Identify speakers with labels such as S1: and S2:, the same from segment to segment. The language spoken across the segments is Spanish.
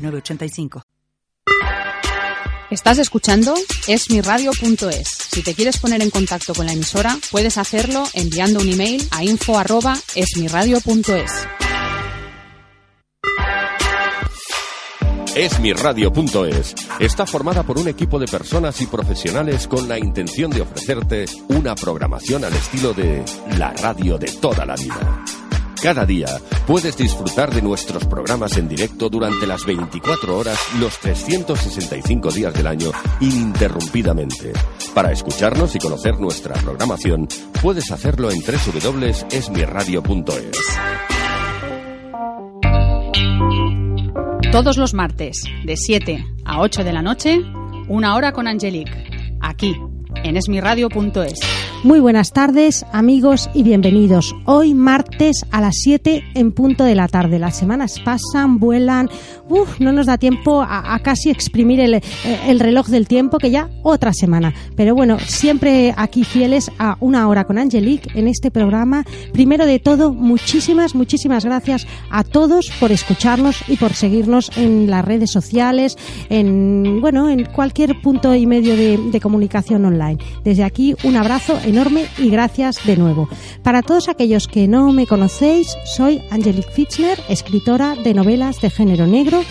S1: 906985.
S2: Estás escuchando esmiradio.es. Si te quieres poner en contacto con la emisora, puedes hacerlo enviando un email a info@esmiradio.es.
S3: Esmiradio.es está formada por un equipo de personas y profesionales con la intención de ofrecerte una programación al estilo de la radio de toda la vida. Cada día puedes disfrutar de nuestros programas en directo durante las 24 horas, los 365 días del año, ininterrumpidamente. Para escucharnos y conocer nuestra programación, puedes hacerlo en www.esmiradio.es.
S2: Todos los martes, de 7 a 8 de la noche, una hora con Angelique, aquí, en esmiradio.es.
S4: Muy buenas tardes, amigos, y bienvenidos. Hoy martes a las 7 en punto de la tarde. Las semanas pasan, vuelan, uf, no nos da tiempo a, casi exprimir el, eh, el, reloj del tiempo, que ya otra semana. Pero bueno, siempre aquí fieles a una hora con Angelique en este programa. Primero de todo, muchísimas, muchísimas gracias a todos por escucharnos y por seguirnos en las redes sociales, en, bueno, en cualquier punto y medio de comunicación online. Desde aquí, un abrazo enorme y gracias de nuevo. Para todos aquellos que no me conocéis, soy Angelique Fitzner, escritora de novelas de género negro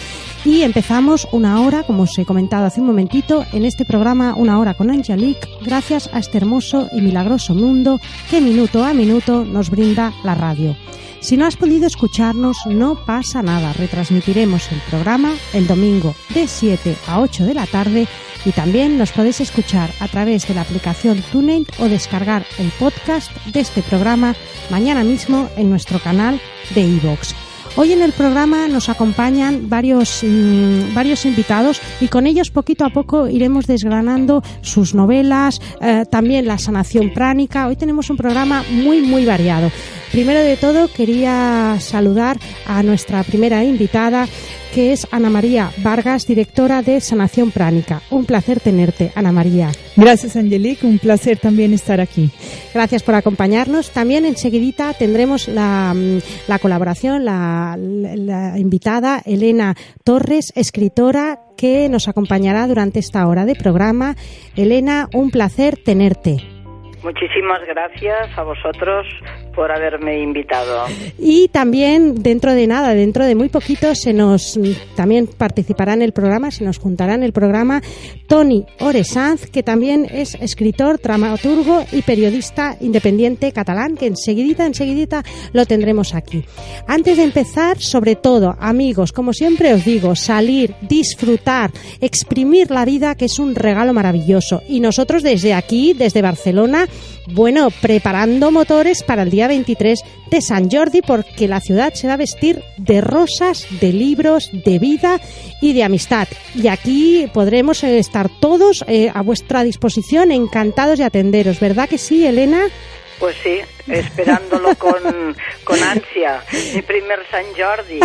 S4: y empezamos una hora, como os he comentado hace un momentito, en este programa Una hora con Angelique, gracias a este hermoso y milagroso mundo que minuto a minuto nos brinda la radio. Si no has podido escucharnos, no pasa nada. Retransmitiremos el programa el domingo de 7 a 8 de la tarde y también nos podéis escuchar a través de la aplicación TuneIn o descargar el podcast de este programa mañana mismo en nuestro canal de iVoox. Hoy en el programa nos acompañan varios, mmm, varios invitados y con ellos poquito a poco iremos desgranando sus novelas, eh, también la sanación pránica. Hoy tenemos un programa muy, muy variado. Primero de todo quería saludar a nuestra primera invitada que es Ana María Vargas, directora de Sanación Pránica. Un placer tenerte, Ana María.
S5: Gracias, Angelique. Un placer también estar aquí.
S4: Gracias por acompañarnos. También enseguidita tendremos la, la colaboración, la, la, invitada Elena Torres, escritora que nos acompañará durante esta hora de programa. Elena, un placer tenerte.
S6: Muchísimas gracias a vosotros por haberme invitado.
S4: Y también dentro de nada, dentro de muy poquito, se nos también participará en el programa, se nos juntará en el programa Tony Oresanz, que también es escritor, dramaturgo y periodista independiente catalán, que enseguidita, enseguidita lo tendremos aquí. Antes de empezar, sobre todo, amigos, como siempre os digo, salir, disfrutar, exprimir la vida, que es un regalo maravilloso. Y nosotros desde aquí, desde Barcelona, bueno, preparando motores para el día 23 de San Jordi, porque la ciudad se va a vestir de rosas, de libros, de vida y de amistad. Y aquí podremos estar todos eh, a vuestra disposición, encantados de atenderos, ¿verdad que sí, Elena?
S6: Pues sí, esperándolo con, con ansia. Mi primer San Jordi.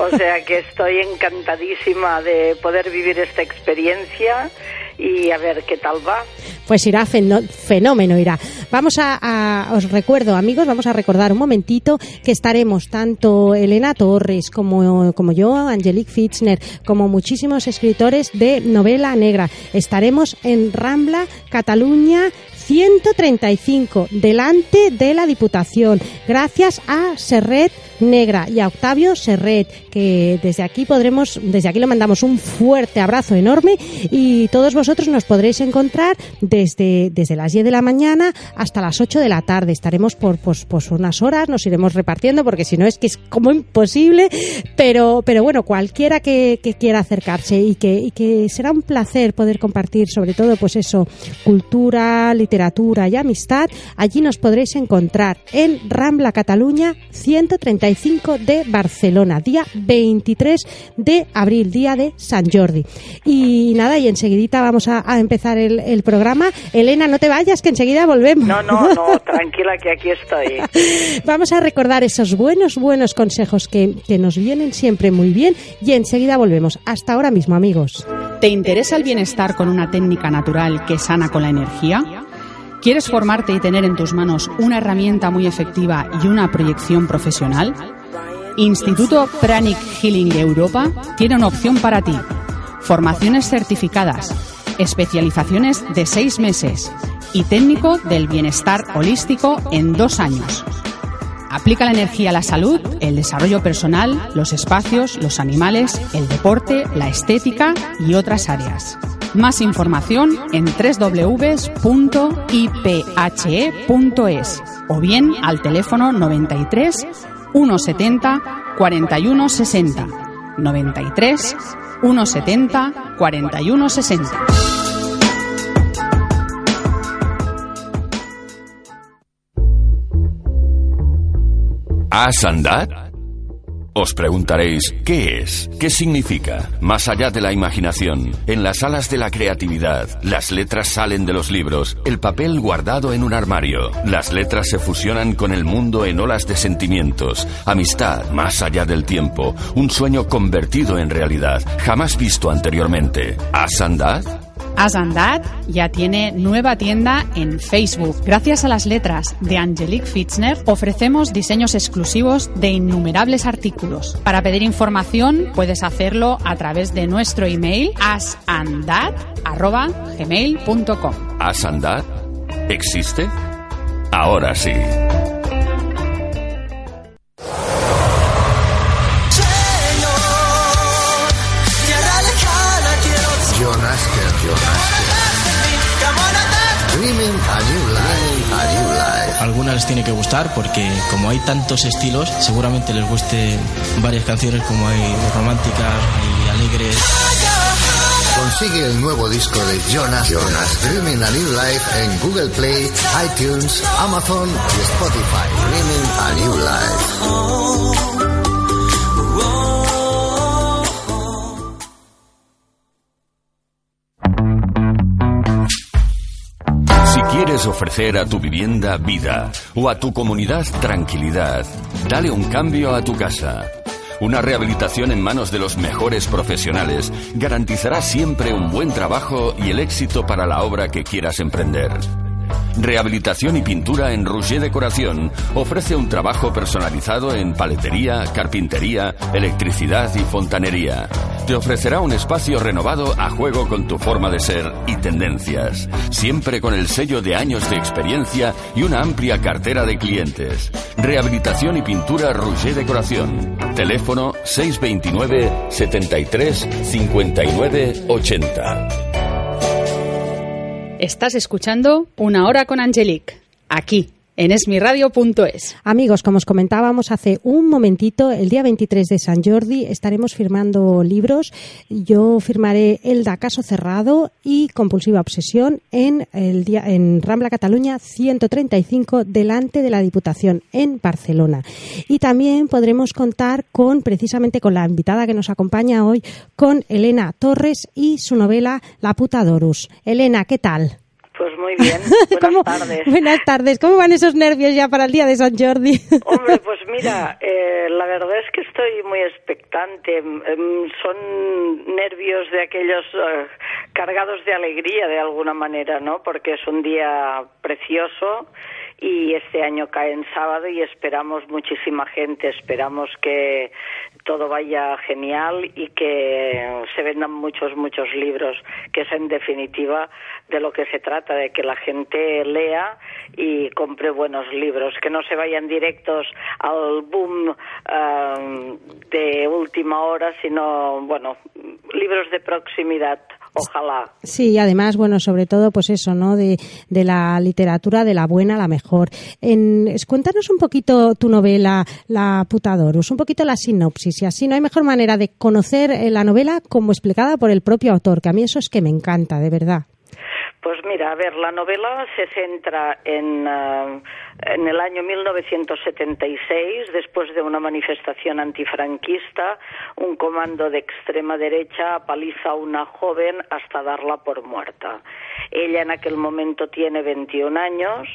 S6: O sea que estoy encantadísima de poder vivir esta experiencia y a ver qué tal va.
S4: Pues irá fenómeno, irá. Vamos a, os recuerdo, amigos, vamos a recordar un momentito que estaremos tanto Elena Torres como, como yo, Angelique Fitzner, como muchísimos escritores de novela negra. Estaremos en Rambla, Cataluña, 135 delante de la Diputación, gracias a Serret Negra y a Octavio Serret, que desde aquí podremos, desde aquí le mandamos un fuerte abrazo enorme y todos vosotros nos podréis encontrar desde, desde las 10 de la mañana hasta las 8 de la tarde. Estaremos por pues, pues unas horas, nos iremos repartiendo porque si no es que es como imposible, pero, pero bueno, cualquiera que, que quiera acercarse y que, y que será un placer poder compartir sobre todo pues eso, cultura, literatura y amistad, allí nos podréis encontrar en Rambla Cataluña 130 135 de Barcelona, día 23 de abril, día de San Jordi. Y nada, y enseguidita vamos a, a empezar el, el, programa. Elena, no te vayas, que enseguida volvemos.
S6: No, no, no, tranquila que aquí estoy.
S4: vamos a recordar esos buenos, buenos consejos que, que nos vienen siempre muy bien y enseguida volvemos. Hasta ahora mismo, amigos.
S2: ¿Te interesa el bienestar con una técnica natural que sana con la energía? ¿Quieres formarte y tener en tus manos una herramienta muy efectiva y una proyección profesional? Instituto Pranic Healing Europa tiene una opción para ti. Formaciones certificadas, especializaciones de seis meses y técnico del bienestar holístico en dos años. Aplica la energía a la salud, el desarrollo personal, los espacios, los animales, el deporte, la estética y otras áreas. Más información en www.iphe.es o bien al teléfono 93 170 41 60. 93 170 41 60.
S3: ¿Has andado? Os preguntaréis, ¿qué es? ¿Qué significa? Más allá de la imaginación, en las alas de la creatividad, las letras salen de los libros, el papel guardado en un armario. Las letras se fusionan con el mundo en olas de sentimientos, amistad más allá del tiempo, un sueño convertido en realidad, jamás visto anteriormente. ¿Has andado?
S2: Asandad ya tiene nueva tienda en Facebook. Gracias a las letras de Angelique Fitzner ofrecemos diseños exclusivos de innumerables artículos. Para pedir información puedes hacerlo a través de nuestro email asandad@gmail.com.
S3: ¿Asandad? ¿Existe? Ahora sí.
S7: Les tiene que gustar porque como hay tantos estilos, seguramente les guste varias canciones como hay románticas y alegres.
S8: Consigue el nuevo disco de Jonas, Jonas Dreaming a New Life en Google Play, iTunes, Amazon y Spotify. Dreaming a New Life.
S3: Quieres ofrecer a tu vivienda vida o a tu comunidad tranquilidad, dale un cambio a tu casa. Una rehabilitación en manos de los mejores profesionales garantizará siempre un buen trabajo y el éxito para la obra que quieras emprender. Rehabilitación y pintura en Rouget Decoración ofrece un trabajo personalizado en paletería, carpintería, electricidad y fontanería. Te ofrecerá un espacio renovado a juego con tu forma de ser y tendencias, siempre con el sello de años de experiencia y una amplia cartera de clientes. Rehabilitación y pintura Rouget Decoración. Teléfono 629 73 59 80.
S2: Estás escuchando Una Hora con Angelique, aquí, en esmiradio.es.
S4: Amigos, como os comentábamos hace un momentito, el día 23 de San Jordi estaremos firmando libros. Yo firmaré El da Caso Cerrado y Compulsiva Obsesión en, el día, en Rambla Cataluña 135 delante de la Diputación en Barcelona. Y también podremos contar con, precisamente con la invitada que nos acompaña hoy, con Elena Torres y su novela La puta Dorus. Elena, ¿qué tal?
S6: Pues muy bien,
S4: ¿Cómo-
S6: buenas tardes.
S4: Buenas tardes. ¿Cómo van esos nervios ya para el día de San Jordi?
S6: Hombre, pues mira, eh, la verdad es que estoy muy expectante. Em, Son nervios de aquellos eh, cargados de alegría de alguna manera, ¿no? Porque es un día precioso y este año cae en sábado y esperamos muchísima gente, esperamos que todo vaya genial y que se vendan muchos, muchos libros, que es en definitiva de lo que se trata, de que la gente lea y compre buenos libros, que no se vayan directos al boom ah, de última hora, sino, bueno, libros de proximidad, ojalá.
S4: Sí, además, bueno, sobre todo, pues eso, ¿no? De, de la literatura, de la buena a la mejor. En, cuéntanos un poquito tu novela, La puta Dorus, un poquito la sinopsis, y así no hay mejor manera de conocer eh, la novela como explicada por el propio autor, que a mí eso es que me encanta, de verdad.
S6: Pues mira, a ver, la novela se centra en, uh, en el año 1976, después de una manifestación antifranquista, un comando de extrema derecha apaliza a una joven hasta darla por muerta. Ella en aquel momento tiene 21 años,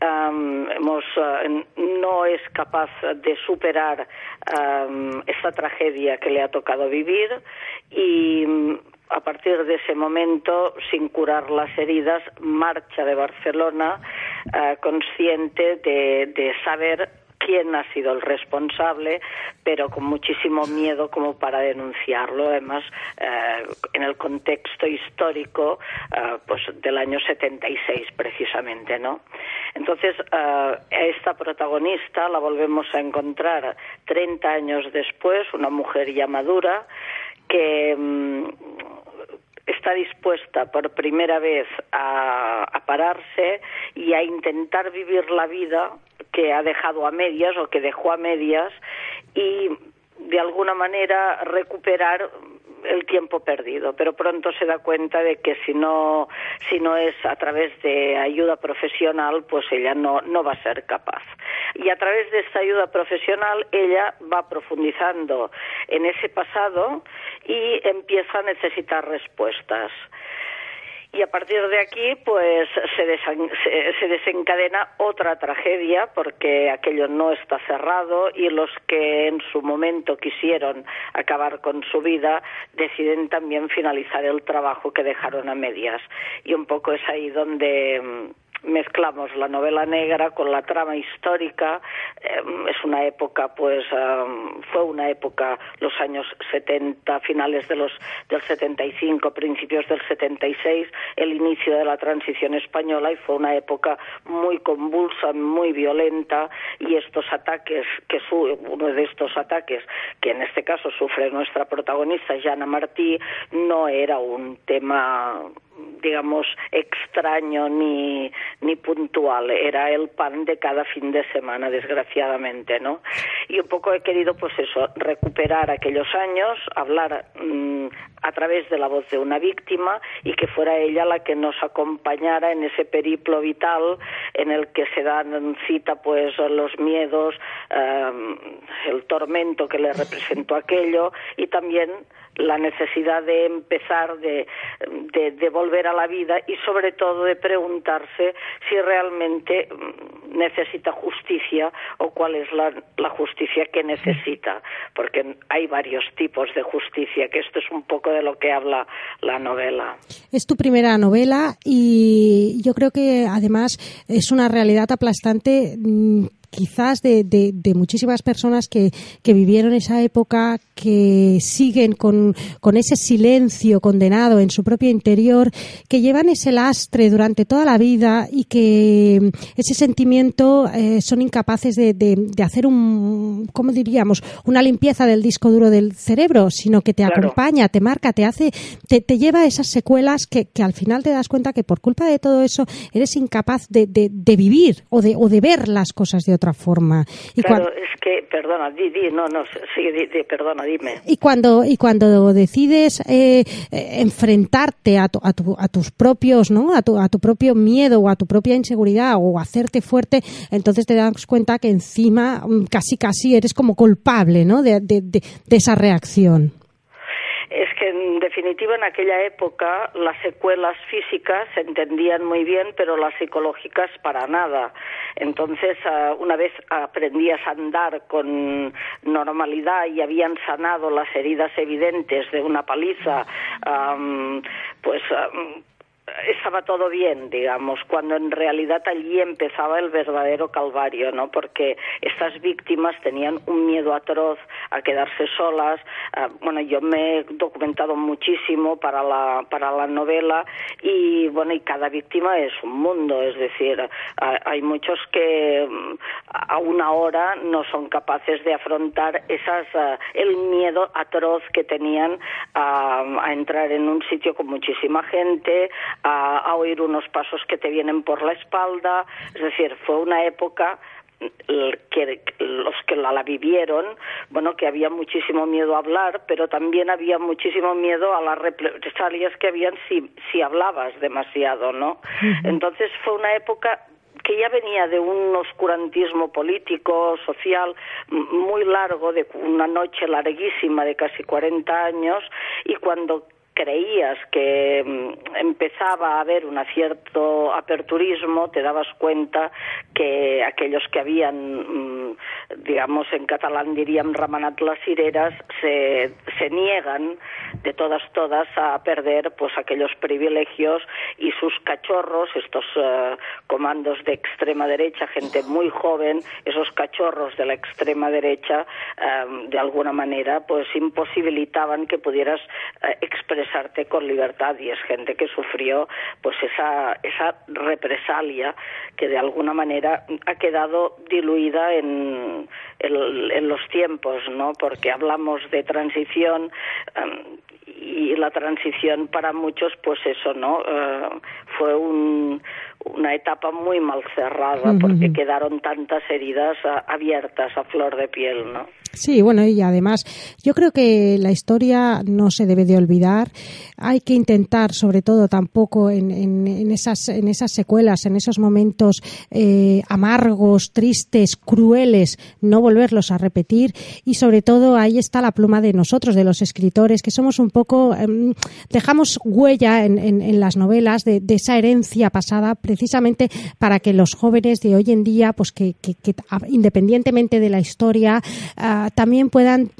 S6: uh, no es capaz de superar um, esta tragedia que le ha tocado vivir y a partir de ese momento, sin curar las heridas, marcha de Barcelona uh, consciente de, de saber quién ha sido el responsable, pero con muchísimo miedo como para denunciarlo, además eh, en el contexto histórico eh, pues del año 76 precisamente, ¿no? Entonces, eh, esta protagonista la volvemos a encontrar 30 años después, una mujer ya madura, que mm, está dispuesta por primera vez a, a, pararse y a intentar vivir la vida que ha dejado a medias o que dejó a medias y de alguna manera recuperar el tiempo perdido, pero pronto se da cuenta de que si no, si no es a través de ayuda profesional, pues ella no, no va a ser capaz. Y a través de esta ayuda profesional, ella va profundizando en ese pasado y empieza a necesitar respuestas y a partir de aquí pues se, se, desencadena otra tragedia porque aquello no está cerrado y los que en su momento quisieron acabar con su vida deciden también finalizar el trabajo que dejaron a medias. Y un poco es ahí donde mm, mezclamos la novela negra con la trama histórica. Eh, es una época, pues, um, fue una época, los años 70, finales de los, del 75, principios del 76, el inicio de la transición española y fue una época muy convulsa, muy violenta y estos ataques, que su, uno de estos ataques, que en este caso sufre nuestra protagonista, Jana Martí, no era un tema digamos, extraño ni, ni puntual. Era el pan de cada fin de semana, desgraciadamente, ¿no? Y un poco he querido, pues eso, recuperar aquellos años, hablar mmm, a través de la voz de una víctima y que fuera ella la que nos acompañara en ese periplo vital en el que se dan cita, pues, los miedos, eh, el tormento que le representó aquello y también la necesidad de empezar de, de, volver a la vida y sobre todo de preguntarse si realmente mm, necesita justicia o cuál es la, la, justicia que necesita, porque hay varios tipos de justicia, que esto es un poco de lo que habla la novela.
S4: Es tu primera novela y yo creo que además es una realidad aplastante mm, quizás de, de, de muchísimas personas que, que, vivieron esa época, que siguen con, con, ese silencio condenado en su propio interior, que llevan ese lastre durante toda la vida y que ese sentimiento eh, son incapaces de, de, hacer un, ¿cómo diríamos?, una limpieza del disco duro del cerebro, sino que te claro. acompaña, te marca, te hace, te, te lleva esas secuelas que, que, al final te das cuenta que por culpa de todo eso eres incapaz de, de vivir o de, o de ver las cosas de otra otra forma.
S6: Y claro, cuando... es que, perdona, di, di, no, no, sí, di, di, perdona, dime.
S4: Y cuando, y cuando decides eh, enfrentarte a, tu, a, tu, a, tus propios, ¿no? A tu, a tu propio miedo o a tu propia inseguridad o hacerte fuerte, entonces te das cuenta que encima mm, casi casi eres como culpable, ¿no? de, de, de, de esa reacción
S6: definitiva en aquella época las secuelas físicas se entendían muy bien, pero las psicológicas para nada. Entonces, uh, una vez aprendías a andar con normalidad y habían sanado las heridas evidentes de una paliza, um, pues um, estaba todo bien, digamos, cuando en realidad allí empezaba el verdadero calvario, ¿no? Porque estas víctimas tenían un miedo atroz a quedarse solas. Uh, bueno, yo me he documentado muchísimo para la para la novela y bueno, y cada víctima es un mundo, es decir, uh, hay muchos que um, a una hora no son capaces de afrontar esas uh, el miedo atroz que tenían a entrar en un sitio con muchísima gente, a, a, oír unos pasos que te vienen por la espalda. Es decir, fue una época que los que la, vivieron, bueno, que había muchísimo miedo a hablar, pero también había muchísimo miedo a las represalias que habían si, si hablabas demasiado, ¿no? Entonces fue una época que ya venía de un oscurantismo político, social muy largo, de una noche larguísima de casi 40 años, y cuando creías que mm, empezaba a haber un cierto aperturismo, te dabas cuenta que aquellos que habían, mm, digamos en catalán dirían ramanat las cireras, se, se niegan de todas todas a perder pues aquellos privilegios y sus cachorros, estos eh, comandos de extrema derecha, gente muy joven, esos cachorros de la extrema derecha, eh, de alguna manera pues imposibilitaban que pudieras eh, expresarte con libertad y es gente que sufrió pues esa, esa represalia que de alguna manera ha quedado diluida en, en, los tiempos, ¿no? Porque hablamos de transición y la transición para muchos, pues eso, ¿no? Eh, fue una etapa muy mal cerrada porque quedaron tantas heridas abiertas a flor de piel, ¿no?
S4: Sí, bueno, y además yo creo que la historia no se debe de olvidar. Hay que intentar, sobre todo, tampoco en, en, esas, en esas secuelas, en esos momentos eh, amargos, tristes, crueles, no volverlos a repetir. Y sobre todo ahí está la pluma de nosotros, de los escritores, que somos un poco, em, dejamos huella en, en las novelas de, de, esa herencia pasada, precisamente para que los jóvenes de hoy en día, pues que, que, que independientemente de la historia, uh, también puedan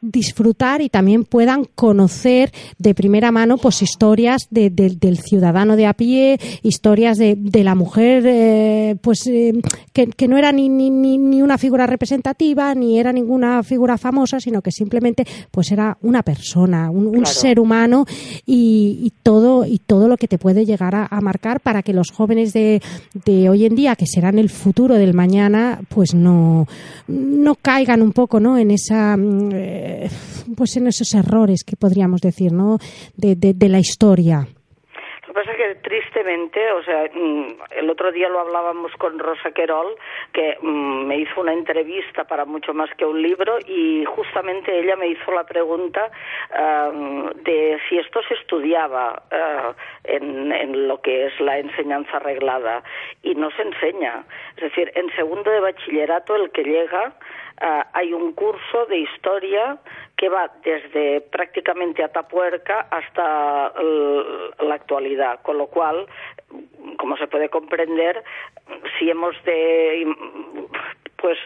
S4: disfrutar y también puedan conocer de primera mano pues historias del ciudadano de a pie, historias de, la mujer eh, pues eh, que, no era ni, ni, ni, una figura representativa ni era ninguna figura famosa, sino que simplemente pues era una persona, un, ser humano y, todo y todo lo que te puede llegar a, marcar para que los jóvenes de, de hoy en día, que serán el futuro del mañana, pues no, no caigan un poco en esa, mm, eh, pues en esos errores que podríamos decir, ¿no? De, de, la historia
S6: Lo que pasa es que o sea, mm, el otro día lo hablábamos con Rosa Querol, que mm, me hizo una entrevista para mucho más que un libro y justamente ella me hizo la pregunta de si esto se estudiaba uh, en, lo que es la enseñanza arreglada y no se enseña. Es decir, en segundo de bachillerato el que llega uh, hay un curso de historia que va desde prácticamente Atapuerca hasta la actualidad, con lo cual, como se puede comprender, si hemos de pues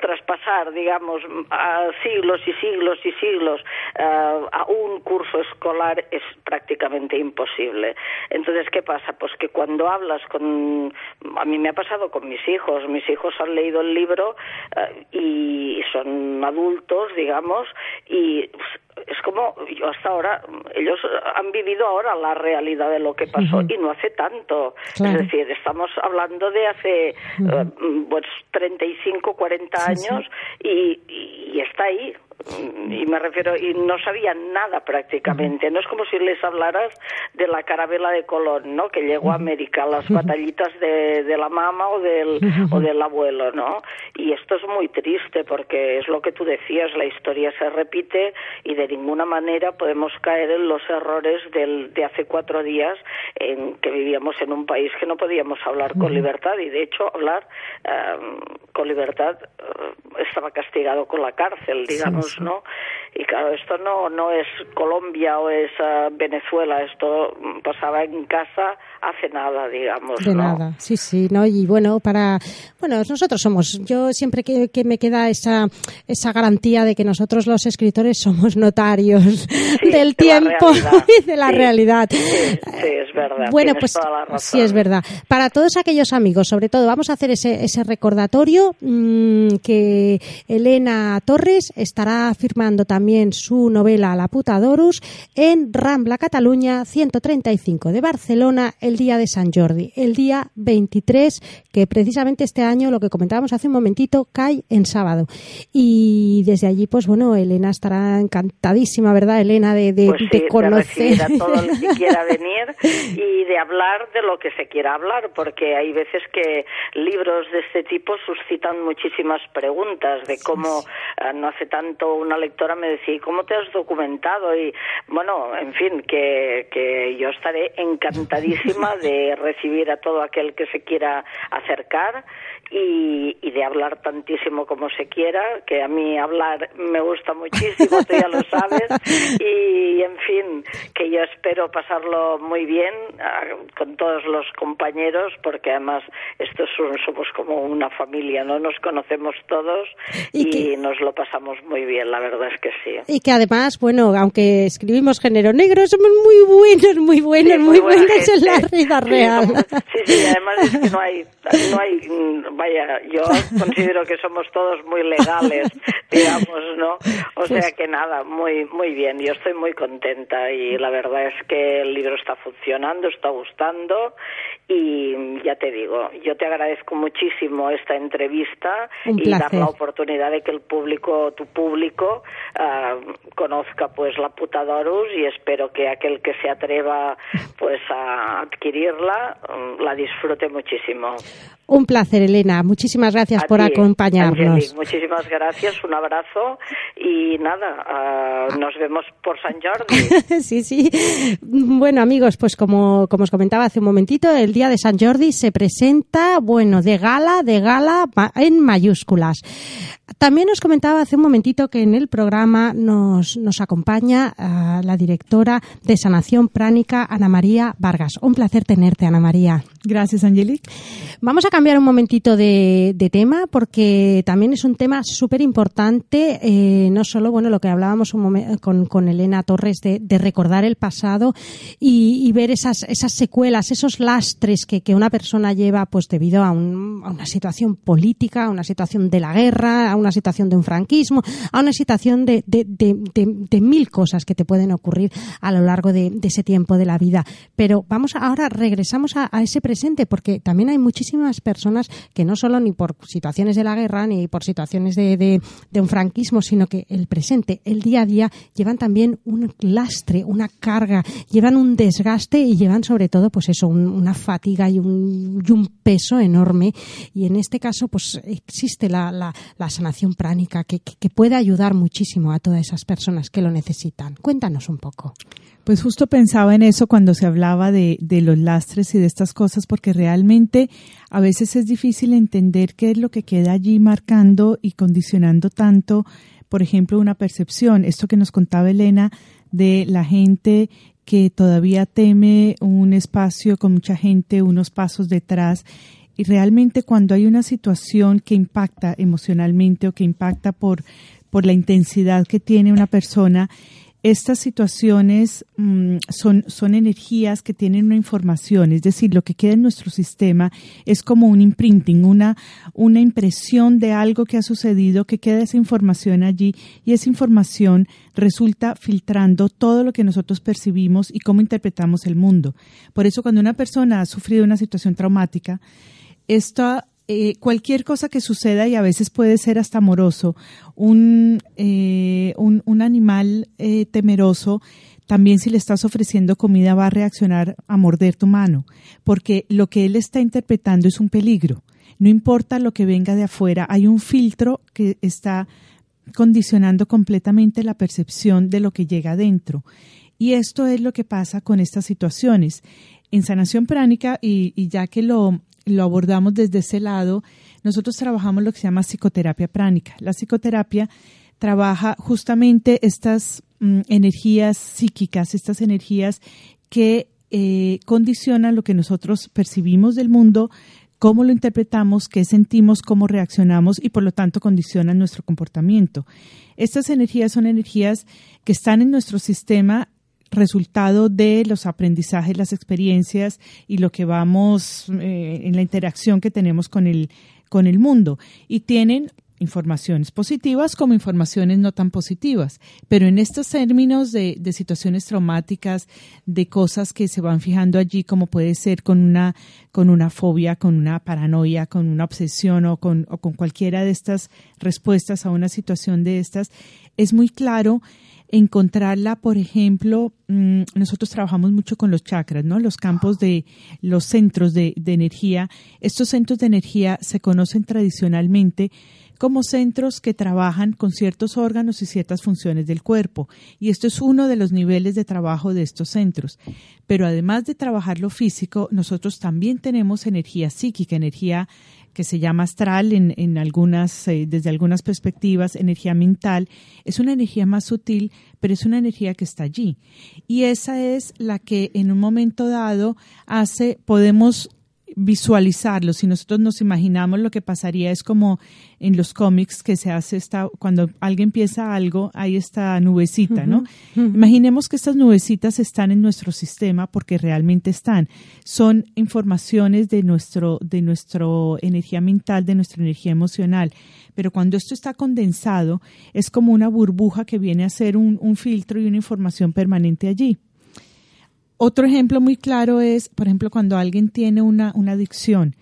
S6: traspasar, digamos, siglos y siglos y siglos eh, a un curso escolar es prácticamente imposible. Entonces, ¿qué pasa? Pues que cuando hablas con... A mí me ha pasado con mis hijos. Mis hijos han leído el libro eh, y son adultos, digamos, y es como yo hasta ahora ellos han vivido ahora la realidad de lo que pasó y no hace tanto. Es decir estamos hablando de hace uh pues 35 40 años Y, y está ahí y me refiero y no sabían nada prácticamente. No es como si les hablaras de la carabela de Colón no que llegó a América las batallitas de, de la mamá o del o del abuelo no y esto es muy triste porque es lo que tú decías la historia se repite y de ninguna manera podemos caer en los errores del, de hace cuatro días en que vivíamos en un país que no podíamos hablar con libertad y de hecho hablar um, con libertad uh, estaba castigado con la cárcel digamos ¿no? Y claro, esto no, no es Colombia o es uh, Venezuela, esto pasaba en casa hace nada, digamos.
S4: De nada, sí, sí, ¿no? Y bueno, para, bueno, nosotros somos, yo siempre que, que me queda esa, esa garantía de que nosotros los escritores somos notarios del tiempo y de la realidad.
S6: Sí, es verdad.
S4: Bueno, pues sí, es verdad. Para todos aquellos amigos, sobre todo, vamos a hacer ese, ese recordatorio mmm, que Elena Torres estará firmando también su novela La puta Dorus en Rambla Cataluña 135 de Barcelona el día de San Jordi, el día 23, que precisamente este año, lo que comentábamos hace un momentito, cae en sábado. Y desde allí, pues bueno, Elena estará encantadísima, ¿verdad, Elena, de, de,
S6: pues sí,
S4: de conocer.
S6: a todo el que quiera venir y de hablar de lo que se quiera hablar, porque hay veces que libros de este tipo suscitan muchísimas preguntas de cómo eh, no hace tanto una lectora me decía, "¿Y ¿cómo te has documentado? Y bueno, en fin, que, que yo estaré encantadísima de recibir a todo aquel que se quiera acercar y, y de hablar tantísimo como se quiera, que a mí hablar me gusta muchísimo, tú ya lo sabes, y en fin, que yo espero pasarlo muy bien ah, con todos los compañeros, porque además estos son- somos como una familia, ¿no? Nos conocemos todos
S4: Y
S6: y,
S4: que-
S6: nos lo pasamos muy bien, la verdad es que sí.
S4: Y que además, bueno, aunque escribimos género negro, somos muy buenos, muy buenos,
S6: Sí,
S4: muy,
S6: buena
S4: buenos en la vida
S6: Sí,
S4: real.
S6: somos- Sí, sí, además es que no hay, no hay, mm, vaya, yo considero que somos todos muy legales, digamos, ¿no? O sea
S4: Pues
S6: que nada, muy, muy bien, yo estoy muy contenta y la verdad es que el libro está funcionando, está gustando y ya te digo, yo te agradezco muchísimo esta entrevista y dar la oportunidad de que el público, tu público, ah, conozca pues la Putadorus y espero que aquel que se atreva pues a adquirirla mm, la disfrute muchísimo.
S4: Un placer, Elena. Muchísimas gracias
S6: A
S4: por
S6: ti,
S4: acompañarnos.
S6: Angelique, muchísimas gracias, un abrazo y nada, ah, nos vemos por San Jordi.
S4: sí, sí. Bueno, amigos, pues como, como os comentaba hace un momentito, el día de San Jordi se presenta, bueno, de gala, de gala en mayúsculas. También os comentaba hace un momentito que en el programa nos, nos acompaña ah, la directora de Sanación Pránica, Ana María Vargas. Un placer tenerte, Ana María.
S5: Gracias, Angelique.
S4: Vamos a cambiar un momentito de, de tema porque también es un tema súper importante, eh, no solo bueno lo que hablábamos un momen- con, con Elena Torres de, de recordar el pasado y, y ver esas, esas secuelas, esos lastres que, que una persona lleva pues debido a, un- a una situación política, a una situación de la guerra, a una situación de un franquismo, a una situación de, mil cosas que te pueden ocurrir a lo largo de, ese tiempo de la vida. Pero vamos ahora regresamos a, ese presente porque también hay muchísimas personas que no solo ni por situaciones de la guerra ni por situaciones de, un franquismo, sino que el presente, el día a día, llevan también un lastre, una carga, llevan un desgaste y llevan sobre todo pues eso, un- una fatiga y un, peso enorme. Y en este caso pues existe la sanación pránica que, que- que puede ayudar muchísimo a todas esas personas que lo necesitan. Cuéntanos un poco.
S5: Pues justo pensaba en eso cuando se hablaba de, de los lastres y de estas cosas, porque realmente a veces es difícil entender qué es lo que queda allí marcando y condicionando tanto, por ejemplo, una percepción. Esto que nos contaba Elena de la gente que todavía teme un espacio con mucha gente, unos pasos detrás. Y realmente cuando hay una situación que impacta emocionalmente o que impacta por, por la intensidad que tiene una persona, estas situaciones mm, son, son energías que tienen una información, es decir, lo que queda en nuestro sistema es como un imprinting, una, una impresión de algo que ha sucedido, que queda esa información allí y esa información resulta filtrando todo lo que nosotros percibimos y cómo interpretamos el mundo. Por eso cuando una persona ha sufrido una situación traumática, esta eh, cualquier cosa que suceda y a veces puede ser hasta amoroso, un, eh, un, un animal eh, temeroso, también si le estás ofreciendo comida va a reaccionar a morder tu mano, porque lo que él está interpretando es un peligro. No importa lo que venga de afuera, hay un filtro que está condicionando completamente la percepción de lo que llega adentro. Y esto es lo que pasa con estas situaciones. En sanación pránica, y, y ya que lo, lo abordamos desde ese lado, nosotros trabajamos lo que se llama psicoterapia pránica. La psicoterapia trabaja justamente estas mm, energías psíquicas, estas energías que eh, condicionan lo que nosotros percibimos del mundo, cómo lo interpretamos, qué sentimos, cómo reaccionamos y por lo tanto condicionan nuestro comportamiento. Estas energías son energías que están en nuestro sistema resultado de los aprendizajes, las experiencias y lo que vamos eh, en la interacción que tenemos con el, con el mundo. Y tienen informaciones positivas como informaciones no tan positivas. Pero en estos términos de, de, situaciones traumáticas, de cosas que se van fijando allí, como puede ser con una, con una fobia, con una paranoia, con una obsesión o con, o con cualquiera de estas respuestas a una situación de estas, es muy claro encontrarla, por ejemplo, mm, nosotros trabajamos mucho con los chakras, ¿no? Los campos de los centros de, de energía. Estos centros de energía se conocen tradicionalmente como centros que trabajan con ciertos órganos y ciertas funciones del cuerpo. Y esto es uno de los niveles de trabajo de estos centros. Pero además de trabajar lo físico, nosotros también tenemos energía psíquica, energía que se llama astral en, en algunas, eh, desde algunas perspectivas, energía mental, es una energía más sutil, pero es una energía que está allí. Y esa es la que en un momento dado hace, podemos visualizarlo. Si nosotros nos imaginamos lo que pasaría es como en los cómics que se hace esta, cuando alguien empieza algo, hay esta nubecita, ¿no? Imaginemos que estas nubecitas están en nuestro sistema porque realmente están. Son informaciones de nuestro, de nuestro energía mental, de nuestra energía emocional. Pero cuando esto está condensado, es como una burbuja que viene a ser un, un filtro y una información permanente allí. Otro ejemplo muy claro es, por ejemplo, cuando alguien tiene una, una adicción,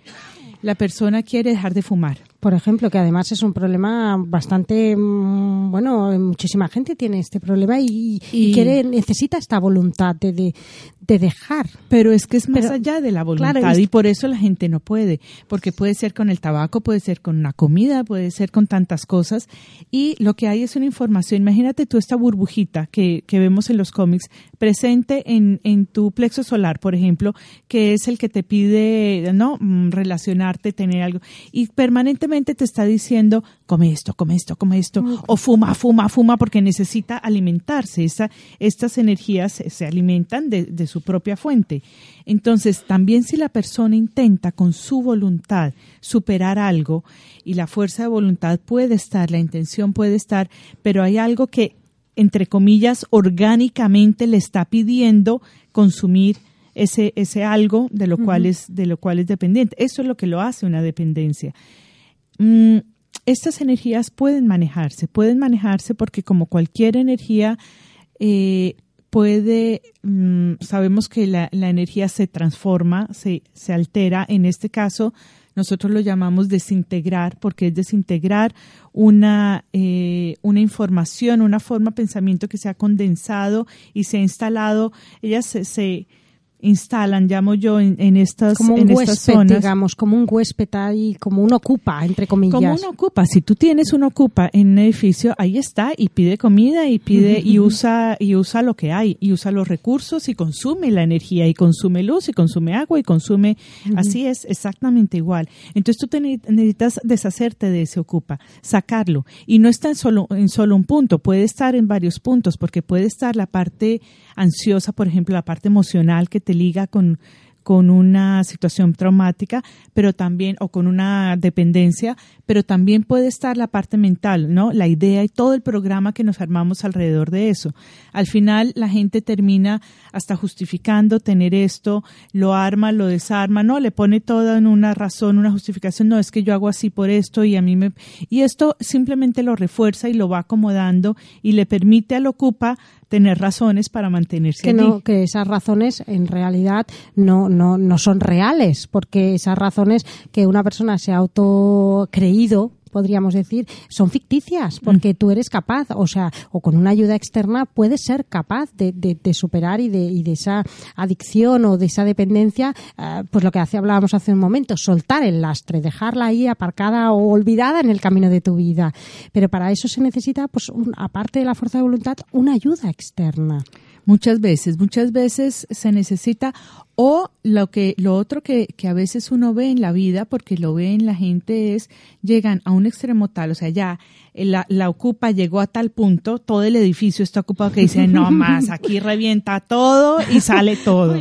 S5: la persona quiere dejar de fumar
S4: por ejemplo, que además es un problema bastante, mm, bueno, muchísima gente tiene este problema y, quiere, necesita esta voluntad de, de, dejar.
S5: Pero es que es más allá de la voluntad y por eso la gente no puede, porque puede ser con el tabaco, puede ser con una comida, puede ser con tantas cosas y lo que hay es una información. Imagínate tú esta burbujita que, que vemos en los cómics presente en, en tu plexo solar, por ejemplo, que es el que te pide, ¿no? Mm, relacionarte, tener algo y permanentemente te está diciendo, come esto, come esto, come esto, o fuma, fuma, fuma, porque necesita alimentarse. Esa, estas energías se, alimentan de, de su propia fuente. Entonces, también si la persona intenta con su voluntad superar algo, y la fuerza de voluntad puede estar, la intención puede estar, pero hay algo que, entre comillas, orgánicamente le está pidiendo consumir ese, ese algo de lo cual es de lo cual es dependiente. Eso es lo que lo hace una dependencia. Mm, estas energías pueden manejarse, pueden manejarse porque como cualquier energía eh, puede, mm, sabemos que la, energía se transforma, se, se altera, en este caso nosotros lo llamamos desintegrar porque es desintegrar una, eh, una información, una forma de pensamiento que se ha condensado y se ha instalado, ella se, se instalan, llamo yo, en, en estas,
S4: como
S5: un
S4: en huésped, digamos, como un huésped ahí, como un ocupa, entre comillas.
S5: Como un ocupa. Si tú tienes un ocupa en un edificio, ahí está y pide comida y pide y usa y usa lo que hay y usa los recursos y consume la energía y consume luz y consume agua y consume. Así es, exactamente igual. Entonces tú necesitas deshacerte de ese ocupa, sacarlo y no está en solo en solo un punto, puede estar en varios puntos porque puede estar la parte ansiosa, por ejemplo, la parte emocional que te liga con, con una situación traumática, pero también, o con una dependencia, pero también puede estar la parte mental, ¿no? La idea y todo el programa que nos armamos alrededor de eso. Al final, la gente termina hasta justificando tener esto, lo arma, lo desarma, ¿no? Le pone todo en una razón, una justificación, no, es que yo hago así por esto y a mí me. Y esto simplemente lo refuerza y lo va acomodando y le permite al ocupa tener razones para mantenerse
S4: que No, que esas razones en realidad no, no, no son reales, porque esas razones que una persona se ha autocreído podríamos decir, son ficticias, porque tú eres capaz, o sea, o con una ayuda externa puedes ser capaz de, de, superar y de, y de esa adicción o de esa dependencia, eh, pues lo que hace, hablábamos hace un momento, soltar el lastre, dejarla ahí aparcada o olvidada en el camino de tu vida. Pero para eso se necesita, pues, aparte de la fuerza de voluntad, una ayuda externa.
S5: Muchas veces, muchas veces se necesita o lo que lo otro que, que, a veces uno ve en la vida, porque lo ve en la gente, es llegan a un extremo tal, o sea, ya la, la ocupa llegó a tal punto, todo el edificio está ocupado que dice, no más, aquí revienta todo y sale todo.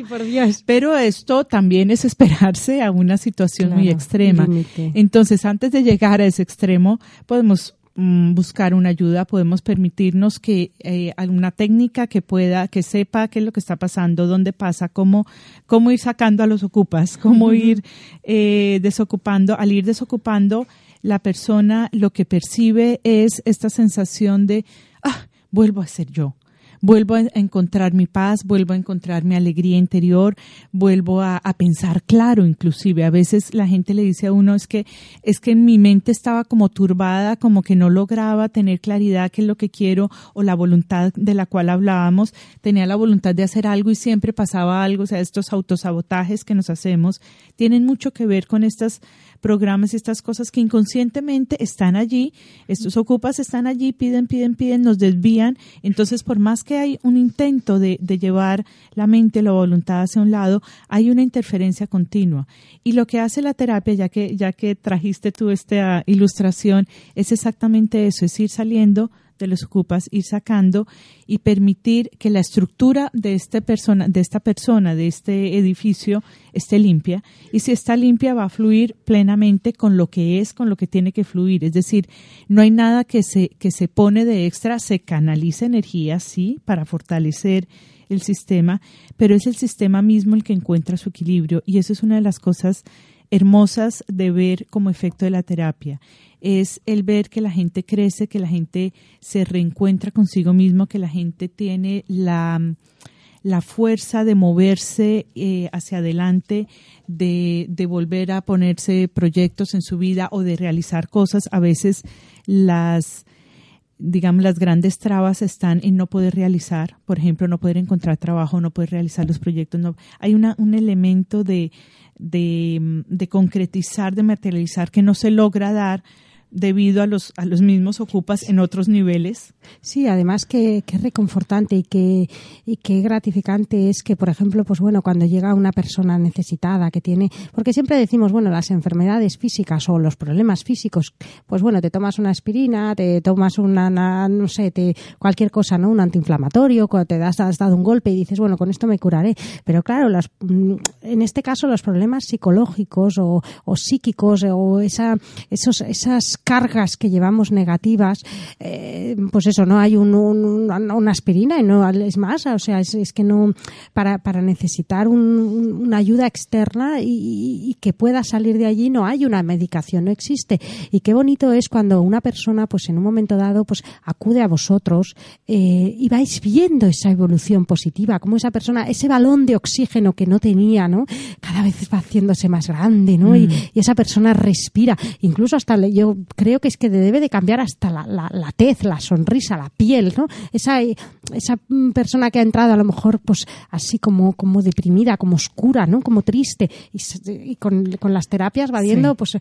S5: Pero esto también es esperarse a una situación muy extrema. Entonces, antes de llegar a ese extremo, podemos Mm, buscar una ayuda, podemos permitirnos que eh, alguna técnica que pueda, que sepa qué es lo que está pasando, dónde pasa, cómo, cómo ir sacando a los ocupas, cómo ir eh, desocupando. Al ir desocupando, la persona lo que percibe es esta sensación de, ah, vuelvo a ser yo vuelvo a encontrar mi paz, vuelvo a encontrar mi alegría interior, vuelvo a, pensar claro, inclusive. A veces la gente le dice a uno es que, es que en mi mente estaba como turbada, como que no lograba tener claridad qué es lo que quiero o la voluntad de la cual hablábamos. Tenía la voluntad de hacer algo y siempre pasaba algo. O sea, estos autosabotajes que nos hacemos tienen mucho que ver con estas programas y estas cosas que inconscientemente están allí, estos ocupas están allí, piden, piden, piden, nos desvían. Entonces, por más que hay un intento de, de llevar la mente, la voluntad hacia un lado, hay una interferencia continua. Y lo que hace la terapia, ya que, ya que trajiste tú esta ilustración, es exactamente eso, es ir saliendo de los ocupas, ir sacando y permitir que la estructura de esta persona, de esta persona, de este edificio esté limpia. Y si está limpia va a fluir plenamente con lo que es, con lo que tiene que fluir. Es decir, no hay nada que se, que se pone de extra, se canaliza energía, sí, para fortalecer el sistema, pero es el sistema mismo el que encuentra su equilibrio y eso es una de las cosas hermosas de ver como efecto de la terapia es el ver que la gente crece, que la gente se reencuentra consigo mismo, que la gente tiene la, la fuerza de moverse eh, hacia adelante, de, de, volver a ponerse proyectos en su vida o de realizar cosas. A veces las digamos, las grandes trabas están en no poder realizar, por ejemplo, no poder encontrar trabajo, no poder realizar los proyectos. No, hay una, un elemento de, de, de concretizar, de materializar que no se logra dar debido a los, a los mismos ocupas en otros niveles.
S4: Sí, además que, que reconfortante y que, y que gratificante es que, por ejemplo, pues bueno, cuando llega una persona necesitada que tiene, porque siempre decimos, bueno, las enfermedades físicas o los problemas físicos, pues bueno, te tomas una aspirina, te tomas una, no sé, te, cualquier cosa, ¿no? Un antiinflamatorio, te das, has dado un golpe y dices, bueno, con esto me curaré. Pero claro, los, mm, en este caso los problemas psicológicos o, o psíquicos o esa, esos, esas cargas que llevamos negativas, eh, pues eso, no hay un, una aspirina y no es más, o sea, es, que no, para, para necesitar una ayuda externa y, que pueda salir de allí no hay una medicación, no existe. Y qué bonito es cuando una persona, pues en un momento dado, pues acude a vosotros eh, y vais viendo esa evolución positiva, como esa persona, ese balón de oxígeno que no tenía, ¿no? Cada vez va haciéndose más grande, ¿no? Y, mm. y, esa persona respira. Incluso hasta yo creo que es que debe de cambiar hasta la, la, tez, la sonrisa, la piel, ¿no? Esa, esa persona que ha entrado a lo mejor pues así como, como deprimida, como oscura, ¿no? Como triste y, con, las terapias va viendo pues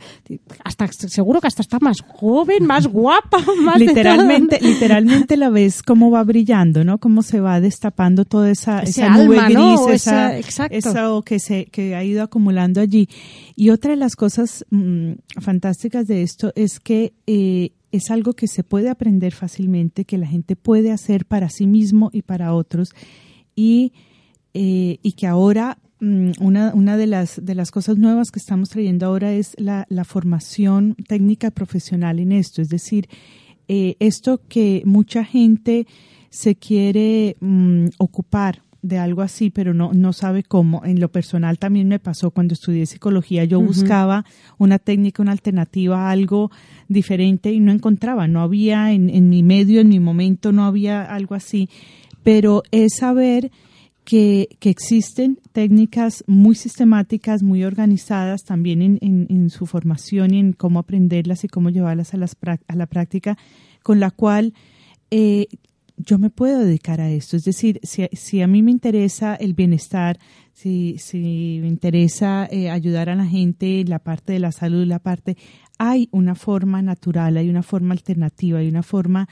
S4: hasta seguro que hasta está más joven, más guapa, más
S5: literalmente, literalmente la ves cómo va brillando, ¿no? Cómo se va destapando toda esa, esa nube gris, eso que se que ha ido acumulando allí. Y otra de las cosas mm, fantásticas de esto es que eh, es algo que se puede aprender fácilmente, que la gente puede hacer para sí mismo y para otros, y, eh, y que ahora mm, una, una de, las, de las cosas nuevas que estamos trayendo ahora es la, formación técnica profesional en esto, es decir, eh, esto que mucha gente se quiere mm, ocupar de algo así, pero no, no sabe cómo. En lo personal también me pasó cuando estudié psicología, yo buscaba una técnica, una alternativa, algo diferente y no encontraba, no había en, en mi medio, en mi momento, no había algo así. Pero es saber que, que existen técnicas muy sistemáticas, muy organizadas también en, en, su formación y en cómo aprenderlas y cómo llevarlas a, las, a la práctica, con la cual eh, yo me puedo dedicar a esto. Es decir, si, si a mí me interesa el bienestar, si, si me interesa eh, ayudar a la gente, la parte de la salud, la parte, hay una forma natural, hay una forma alternativa, hay una forma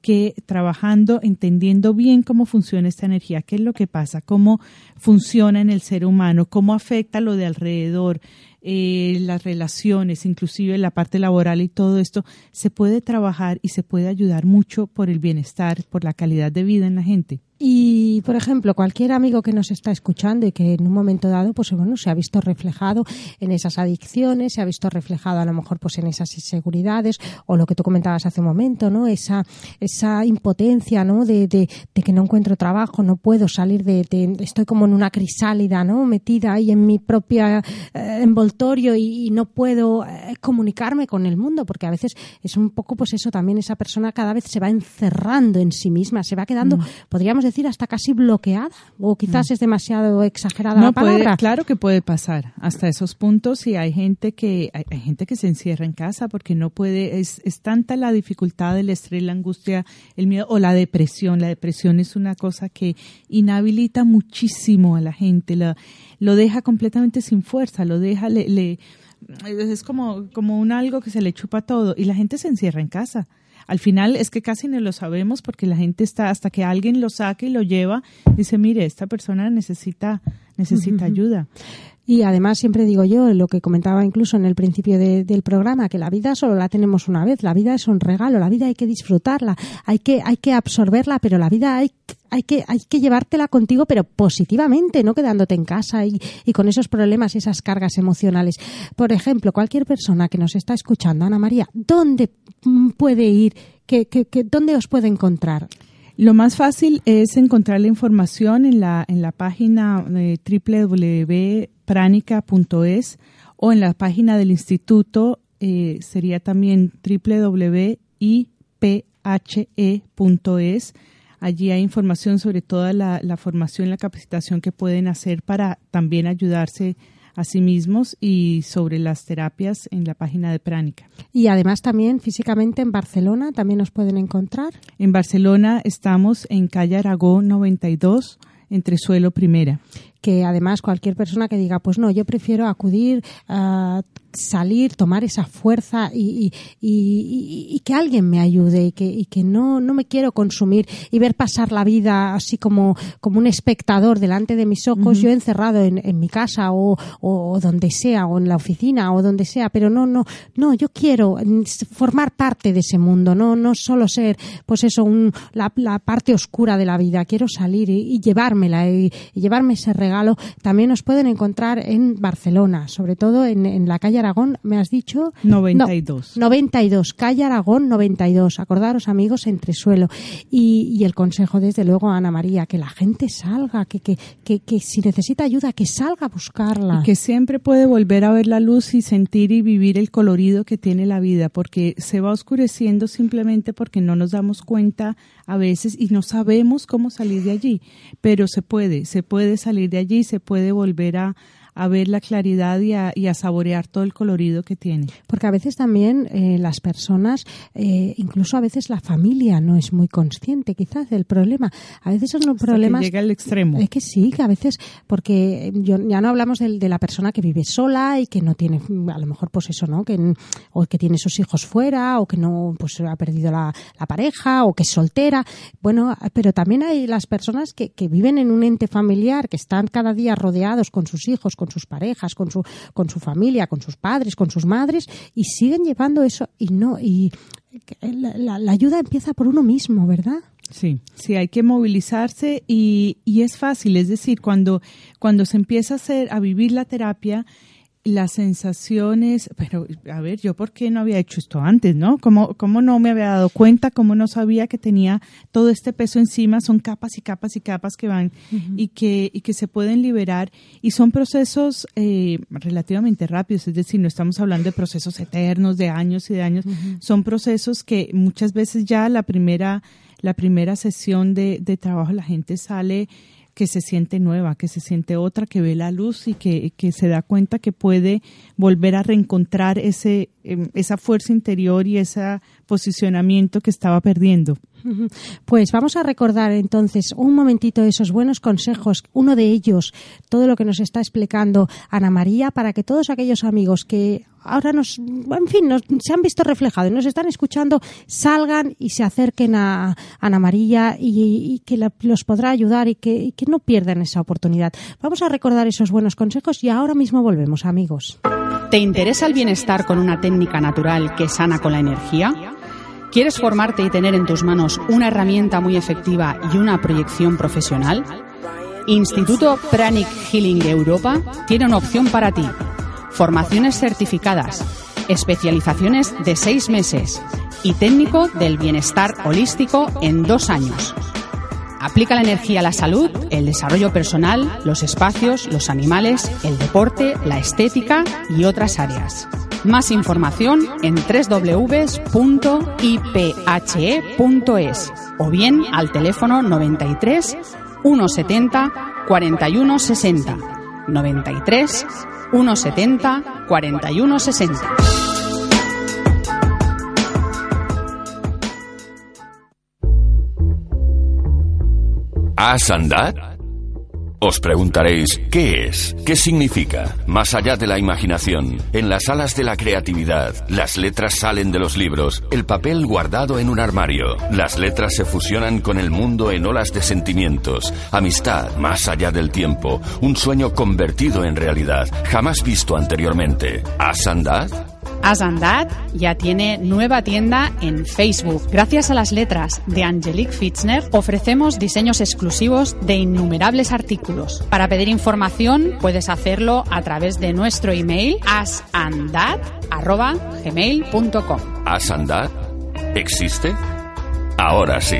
S5: que trabajando, entendiendo bien cómo funciona esta energía, qué es lo que pasa, cómo funciona en el ser humano, cómo afecta lo de alrededor, eh, las relaciones, inclusive la parte laboral y todo esto, se puede trabajar y se puede ayudar mucho por el bienestar, por la calidad de vida en la gente.
S4: Y, por ejemplo, cualquier amigo que nos está escuchando y que en un momento dado, pues bueno, se ha visto reflejado en esas adicciones, se ha visto reflejado a lo mejor pues en esas inseguridades o lo que tú comentabas hace un momento, ¿no? Esa, esa impotencia, ¿no? De, de, de que no encuentro trabajo, no puedo salir de, de, estoy como en una crisálida, ¿no? Metida ahí en mi propia eh, envoltorio y, no puedo eh, comunicarme con el mundo, porque a veces es un poco pues eso, también esa persona cada vez se va encerrando en sí misma, se va quedando, mm. podríamos decir, hasta casi bloqueada, o quizás mm. es demasiado exagerada la palabra.
S5: claro que puede pasar hasta esos puntos y hay gente que, hay, gente que se encierra en casa porque no puede, es, es tanta la dificultad, el estrés, la angustia, el miedo o la depresión. La depresión es una cosa que inhabilita muchísimo a la gente, lo deja completamente sin fuerza, lo deja, le, es como, como un algo que se le chupa todo y la gente se encierra en casa. Al final es que casi no lo sabemos porque la gente está hasta que alguien lo saque y lo lleva, dice, mire, esta persona necesita necesita ayuda.
S4: Y además siempre digo yo, lo que comentaba incluso en el principio del programa, que la vida solo la tenemos una vez, la vida es un regalo, la vida hay que disfrutarla, hay que, hay que absorberla, pero la vida hay, hay, que, hay que llevártela contigo, pero positivamente, no quedándote en casa y, con esos problemas y esas cargas emocionales. Por ejemplo, cualquier persona que nos está escuchando, Ana María, ¿dónde puede ir? ¿Qué, dónde os puede encontrar?
S5: Lo más fácil es encontrar la información en la, en la página de www.pranica.es o en la página del instituto eh, sería también www.iphe.es. Allí hay información sobre toda la, la formación la capacitación que pueden hacer para también ayudarse a sí mismos y sobre las terapias en la página de Pránica.
S4: Y además también físicamente en Barcelona también nos pueden encontrar.
S5: En Barcelona estamos en calle Aragón 92 entre suelo primera
S4: que además cualquier persona que diga, pues no, yo prefiero acudir a salir, tomar esa fuerza y, que alguien me ayude y que, que no, no, me quiero consumir y ver pasar la vida así como, como un espectador delante de mis ojos, yo encerrado en, en mi casa o, o, donde sea, o en la oficina o donde sea, pero no, no, no, yo quiero formar parte de ese mundo, no, no solo ser, pues eso, un, la, la parte oscura de la vida, quiero salir y, llevármela y, llevarme ese regalo. También nos pueden encontrar en Barcelona, sobre todo en, en la calle Aragón, me has dicho.
S5: 92.
S4: 92, calle Aragón 92. Acordaros, amigos, entre suelo. Y, y, el consejo, desde luego, a Ana María, que la gente salga, que, que, que, que, si necesita ayuda, que salga a buscarla.
S5: Y que siempre puede volver a ver la luz y sentir y vivir el colorido que tiene la vida, porque se va oscureciendo simplemente porque no nos damos cuenta a veces y no sabemos cómo salir de allí. Pero se puede, se puede salir de allí, se puede volver a a ver la claridad y a, y a, saborear todo el colorido que tiene.
S4: Porque a veces también eh, las personas, eh, incluso a veces la familia no es muy consciente quizás del problema. A veces son problemas...
S5: Que llega al extremo.
S4: Es que sí, que a veces, porque yo, ya no hablamos de, de, la persona que vive sola y que no tiene, a lo mejor pues eso, ¿no? Que, o que tiene sus hijos fuera o que no, pues ha perdido la, la pareja o que es soltera. Bueno, pero también hay las personas que, que viven en un ente familiar, que están cada día rodeados con sus hijos, con sus parejas, con su, con su familia, con sus padres, con sus madres, y siguen llevando eso y no, y la, ayuda empieza por uno mismo, ¿verdad?
S5: Sí, sí, hay que movilizarse y, y es fácil, es decir, cuando, cuando se empieza a hacer, a vivir la terapia, las sensaciones, pero a ver, yo por qué no había hecho esto antes, ¿no? ¿Cómo, cómo no me había dado cuenta? ¿Cómo no sabía que tenía todo este peso encima? Son capas y capas y capas que van y, que, y que se pueden liberar y son procesos eh, relativamente rápidos, es decir, no estamos hablando de procesos eternos, de años y de años, son procesos que muchas veces ya la primera, la primera sesión de, de trabajo la gente sale que se siente nueva, que se siente otra, que ve la luz y que, que se da cuenta que puede volver a reencontrar ese, em, esa fuerza interior y ese posicionamiento que estaba perdiendo.
S4: Pues vamos a recordar entonces un momentito esos buenos consejos, uno de ellos, todo lo que nos está explicando Ana María, para que todos aquellos amigos que ahora nos, en fin, nos, se han visto reflejados, nos están escuchando, salgan y se acerquen a Ana María y, que los podrá ayudar y que, y que no pierdan esa oportunidad. Vamos a recordar esos buenos consejos y ahora mismo volvemos, amigos.
S2: ¿Te interesa el bienestar con una técnica natural que sana con la energía? ¿Quieres formarte y tener en tus manos una herramienta muy efectiva y una proyección profesional? Instituto Pranic Healing Europa tiene una opción para ti formaciones certificadas, especializaciones de seis meses y técnico del bienestar holístico en dos años. Aplica la energía a la salud, el desarrollo personal, los espacios, los animales, el deporte, la estética y otras áreas. Más información en www.iphe.es o bien al teléfono 93 170 41 60 93 170 41 60.
S3: ¿Has andado? Os preguntaréis, ¿qué es? ¿Qué significa? Más allá de la imaginación, en las alas de la creatividad, las letras salen de los libros, el papel guardado en un armario. Las letras se fusionan con el mundo en olas de sentimientos, amistad más allá del tiempo, un sueño convertido en realidad, jamás visto anteriormente. ¿Has andado?
S2: Asandad ya tiene nueva tienda en Facebook. Gracias a las letras de Angelique Fitzner ofrecemos diseños exclusivos de innumerables artículos. Para pedir información puedes hacerlo a través de nuestro email asandad@gmail.com.
S3: ¿Asandad? ¿Existe? Ahora sí.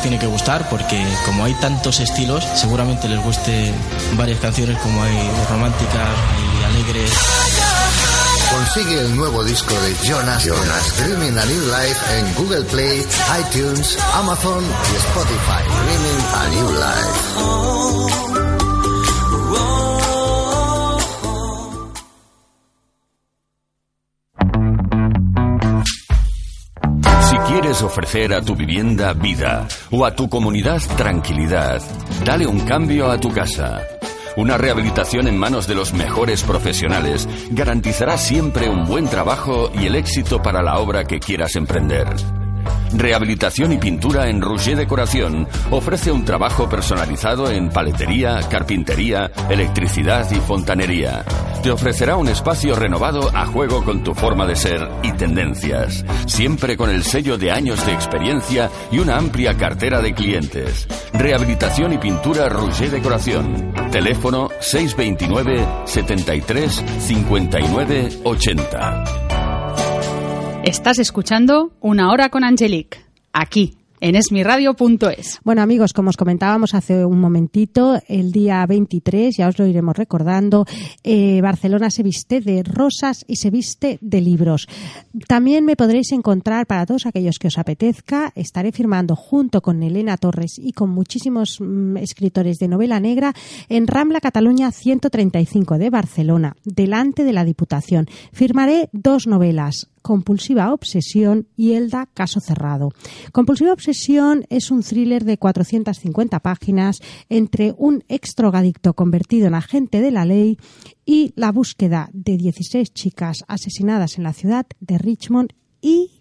S7: Tiene que gustar porque como hay tantos estilos, seguramente les guste varias canciones como hay románticas y alegres.
S8: Consigue el nuevo disco de Jonas, Jonas Dreaming a New Life en Google Play, iTunes, Amazon y Spotify. Dreaming a New Life.
S3: Quieres ofrecer a tu vivienda vida o a tu comunidad tranquilidad, dale un cambio a tu casa. Una rehabilitación en manos de los mejores profesionales garantizará siempre un buen trabajo y el éxito para la obra que quieras emprender. Rehabilitación y pintura en Rouget Decoración ofrece un trabajo personalizado en paletería, carpintería, electricidad y fontanería. Te ofrecerá un espacio renovado a juego con tu forma de ser y tendencias, siempre con el sello de años de experiencia y una amplia cartera de clientes. Rehabilitación y pintura Rouget Decoración. Teléfono 629 73 59 80.
S2: Estás escuchando Una hora con Angelique, aquí en esmiradio.es.
S4: Bueno amigos, como os comentábamos hace un momentito, el día 23, ya os lo iremos recordando, eh, Barcelona se viste de rosas y se viste de libros. También me podréis encontrar, para todos aquellos que os apetezca, estaré firmando junto con Elena Torres y con muchísimos mm, escritores de novela negra en Rambla Cataluña 135 de Barcelona, delante de la Diputación. Firmaré dos novelas, Compulsiva Obsesión y Elda Caso Cerrado. Compulsiva Obsesión es un thriller de 450 páginas entre un extrogadicto convertido en agente de la ley y la búsqueda de 16 chicas asesinadas en la ciudad de Richmond y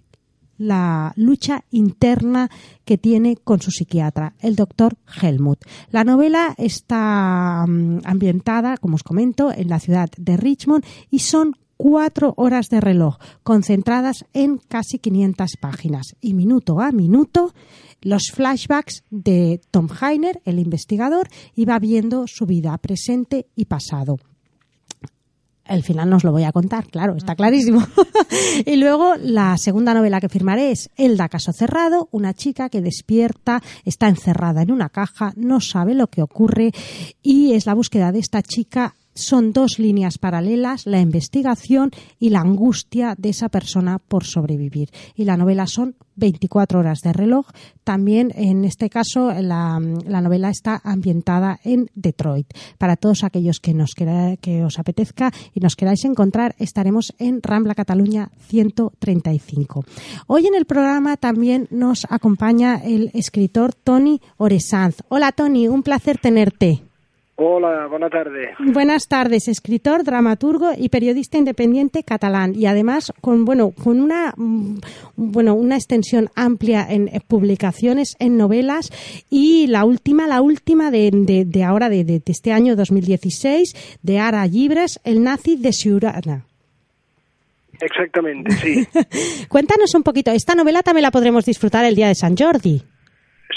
S4: la lucha interna que tiene con su psiquiatra, el doctor Helmut. La novela está mm, ambientada, como os comento, en la ciudad de Richmond y son cuatro horas de reloj concentradas en casi 500 páginas y minuto a minuto los flashbacks de Tom Heiner, el investigador, iba viendo su vida presente y pasado. El final no os lo voy a contar, claro, está clarísimo. y luego la segunda novela que firmaré es Elda Caso Cerrado, una chica que despierta, está encerrada en una caja, no sabe lo que ocurre y es la búsqueda de esta chica son dos líneas paralelas, la investigación y la angustia de esa persona por sobrevivir. Y la novela son 24 horas de reloj. También, en este caso, la, la novela está ambientada en Detroit. Para todos aquellos que, nos quiera, que os apetezca y nos queráis encontrar, estaremos en Rambla Cataluña 135. Hoy en el programa también nos acompaña el escritor Tony Oresanz. Hola Tony, un placer tenerte.
S9: Hola, buenas tardes.
S4: Buenas tardes, escritor, dramaturgo y periodista independiente catalán y además con bueno, con una mm, bueno, una extensión amplia en eh, publicaciones, en novelas y la última, la última de, de, de ahora de, de, este año 2016 de Ara Llibres, El nazi de Ciurana.
S9: Exactamente, sí.
S4: Cuéntanos un poquito, esta novela también la podremos disfrutar el día de San Jordi.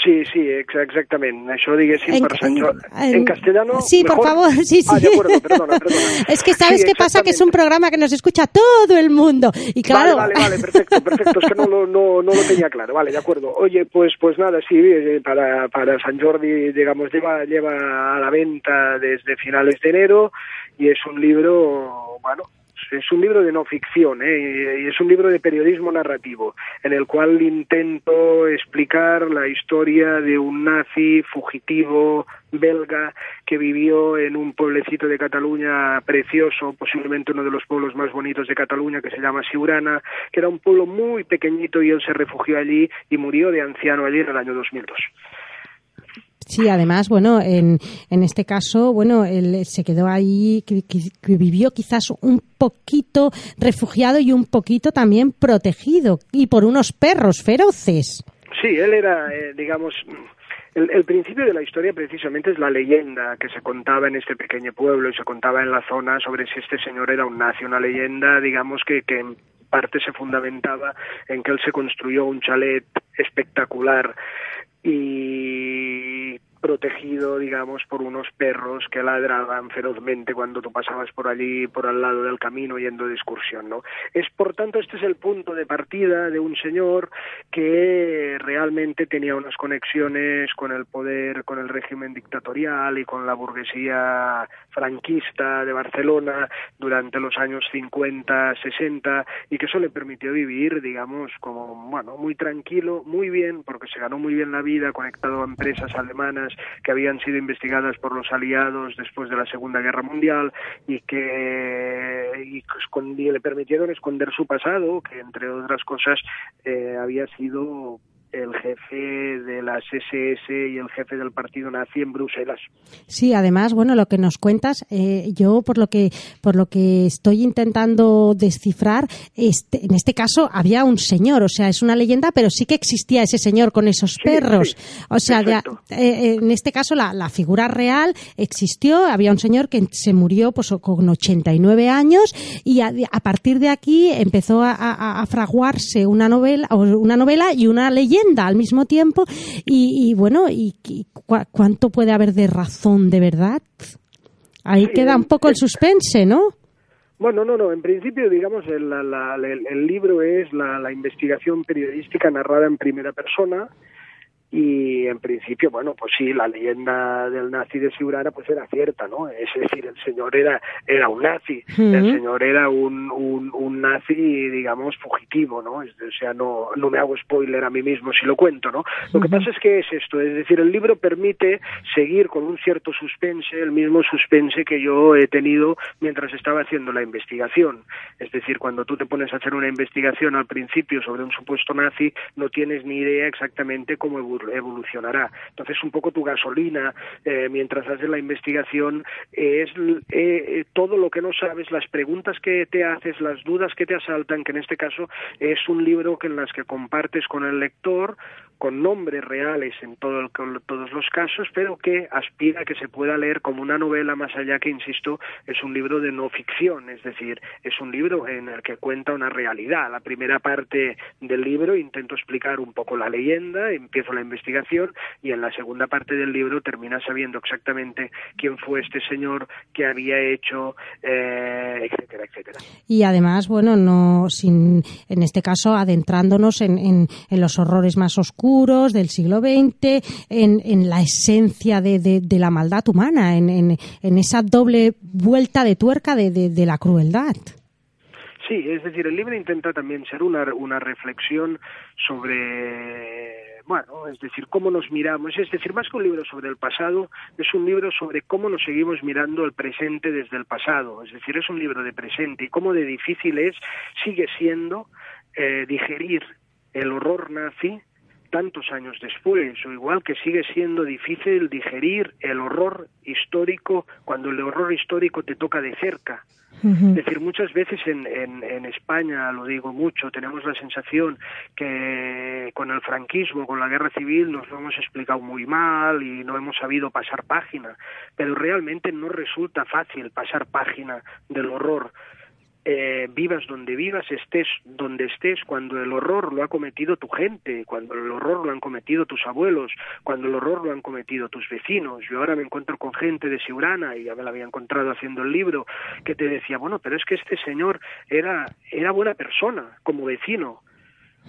S9: Sí, sí, exactamente. Això diguéssim en, per Sant Jordi. En, en, castellano...
S4: Sí, por favor, sí, sí.
S9: Ah, de acuerdo, perdona, perdona.
S4: Es que sabes sí, qué pasa, que es un programa que nos escucha todo el mundo. Y claro...
S9: Vale, vale, vale, perfecto, perfecto. Es que no, no, no, no lo tenía claro. Vale, de acuerdo. Oye, pues pues nada, sí, eh, para, para San Jordi, digamos, lleva, lleva a la venta desde finales de enero y es un libro, bueno, es un libro de no ficción ¿eh? y es un libro de periodismo narrativo en el cual intento explicar la historia de un nazi fugitivo belga que vivió en un pueblecito de Cataluña precioso, posiblemente uno de los pueblos más bonitos de Cataluña, que se llama Siurana, que era un pueblo muy pequeñito y él se refugió allí y murió de anciano allí en el año 2002.
S4: Sí, además, bueno, en, en este caso, bueno, él se quedó ahí, que, vivió quizás un poquito refugiado y un poquito también protegido, y por unos perros feroces.
S9: Sí, él era, eh, digamos, el, el, principio de la historia precisamente es la leyenda que se contaba en este pequeño pueblo y se contaba en la zona sobre si este señor era un nazi, una leyenda, digamos, que, que en parte se fundamentaba en que él se construyó un chalet espectacular y protegido, digamos, por unos perros que ladraban ferozmente cuando tú pasabas por allí, por al lado del camino, yendo de excursión, ¿no? Es, por tanto, este es el punto de partida de un señor que realmente tenía unas conexiones con el poder, con el régimen dictatorial y con la burguesía franquista de Barcelona durante los años 50, 60 y que eso le permitió vivir, digamos, como, bueno, muy tranquilo, muy bien, porque se ganó muy bien la vida, conectado a empresas alemanas que habían sido investigadas por los aliados después de la Segunda Guerra Mundial y que y le permitieron esconder su pasado, que entre otras cosas eh, había sido el jefe de las SS y el jefe del partido nazi en Bruselas.
S4: Sí, además, bueno, lo que nos cuentas, eh, yo por lo que por lo que estoy intentando descifrar, este, en este caso había un señor, o sea, es una leyenda, pero sí que existía ese señor con esos perros. o sea, eh, en este caso la, la, figura real existió, había un señor que se murió pues con 89 años y a, a partir de aquí empezó a, a, a fraguarse una novela, una novela y una leyenda al mismo tiempo y, bueno, y, cuánto puede haber de razón de verdad. Ahí queda un poco el suspense, ¿no?
S9: Bueno, no, no. En principio, digamos, el, el libro es la, investigación periodística narrada en primera persona y en principio, bueno, pues sí, la leyenda del nazi de Siurana pues era cierta, ¿no? Es decir, el señor era, era un nazi, el señor era un, un, un, nazi, digamos, fugitivo, ¿no? o sea, no, no me hago spoiler a mí mismo si lo cuento, ¿no? Lo que pasa es que es esto, es decir, el libro permite seguir con un cierto suspense, el mismo suspense que yo he tenido mientras estaba haciendo la investigación. Es decir, cuando tú te pones a hacer una investigación al principio sobre un supuesto nazi, no tienes ni idea exactamente cómo evolucionará. Entonces, un poco tu gasolina eh, mientras haces la investigación es eh, todo lo que no sabes, las preguntas que te haces, las dudas que te asaltan, que en este caso es un libro que en las que compartes con el lector con nombres reales en todo el, todos los casos, pero que aspira a que se pueda leer como una novela más allá que, insisto, es un libro de no ficción, es decir, es un libro en el que cuenta una realidad. La primera parte del libro intento explicar un poco la leyenda, empiezo la investigación y en la segunda parte del libro termina sabiendo exactamente quién fue este señor, qué había hecho, eh, etcétera, etcétera.
S4: Y además, bueno, no sin en este caso adentrándonos en, en, en los horrores más oscuros del siglo XX, en, en la esencia de, de, la maldad humana, en, en, esa doble vuelta de tuerca de, de, la crueldad.
S9: Sí, es decir, el libro intenta también ser una, una reflexión sobre, bueno, es decir, cómo nos miramos, es decir, más que un libro sobre el pasado, es un libro sobre cómo nos seguimos mirando el presente desde el pasado, es decir, es un libro de presente y cómo de difícil es, sigue siendo, eh, digerir el horror nazi tantos años después, o igual que sigue siendo difícil digerir el horror histórico cuando el horror histórico te toca de cerca. Es decir, muchas veces en, en, en, España, lo digo mucho, tenemos la sensación que con el franquismo, con la guerra civil, nos lo hemos explicado muy mal y no hemos sabido pasar página, pero realmente no resulta fácil pasar página del horror eh, vivas donde vivas, estés donde estés, cuando el horror lo ha cometido tu gente, cuando el horror lo han cometido tus abuelos, cuando el horror lo han cometido tus vecinos. Yo ahora me encuentro con gente de Siurana, y ya me la había encontrado haciendo el libro, que te decía, bueno, pero es que este señor era, era buena persona como vecino,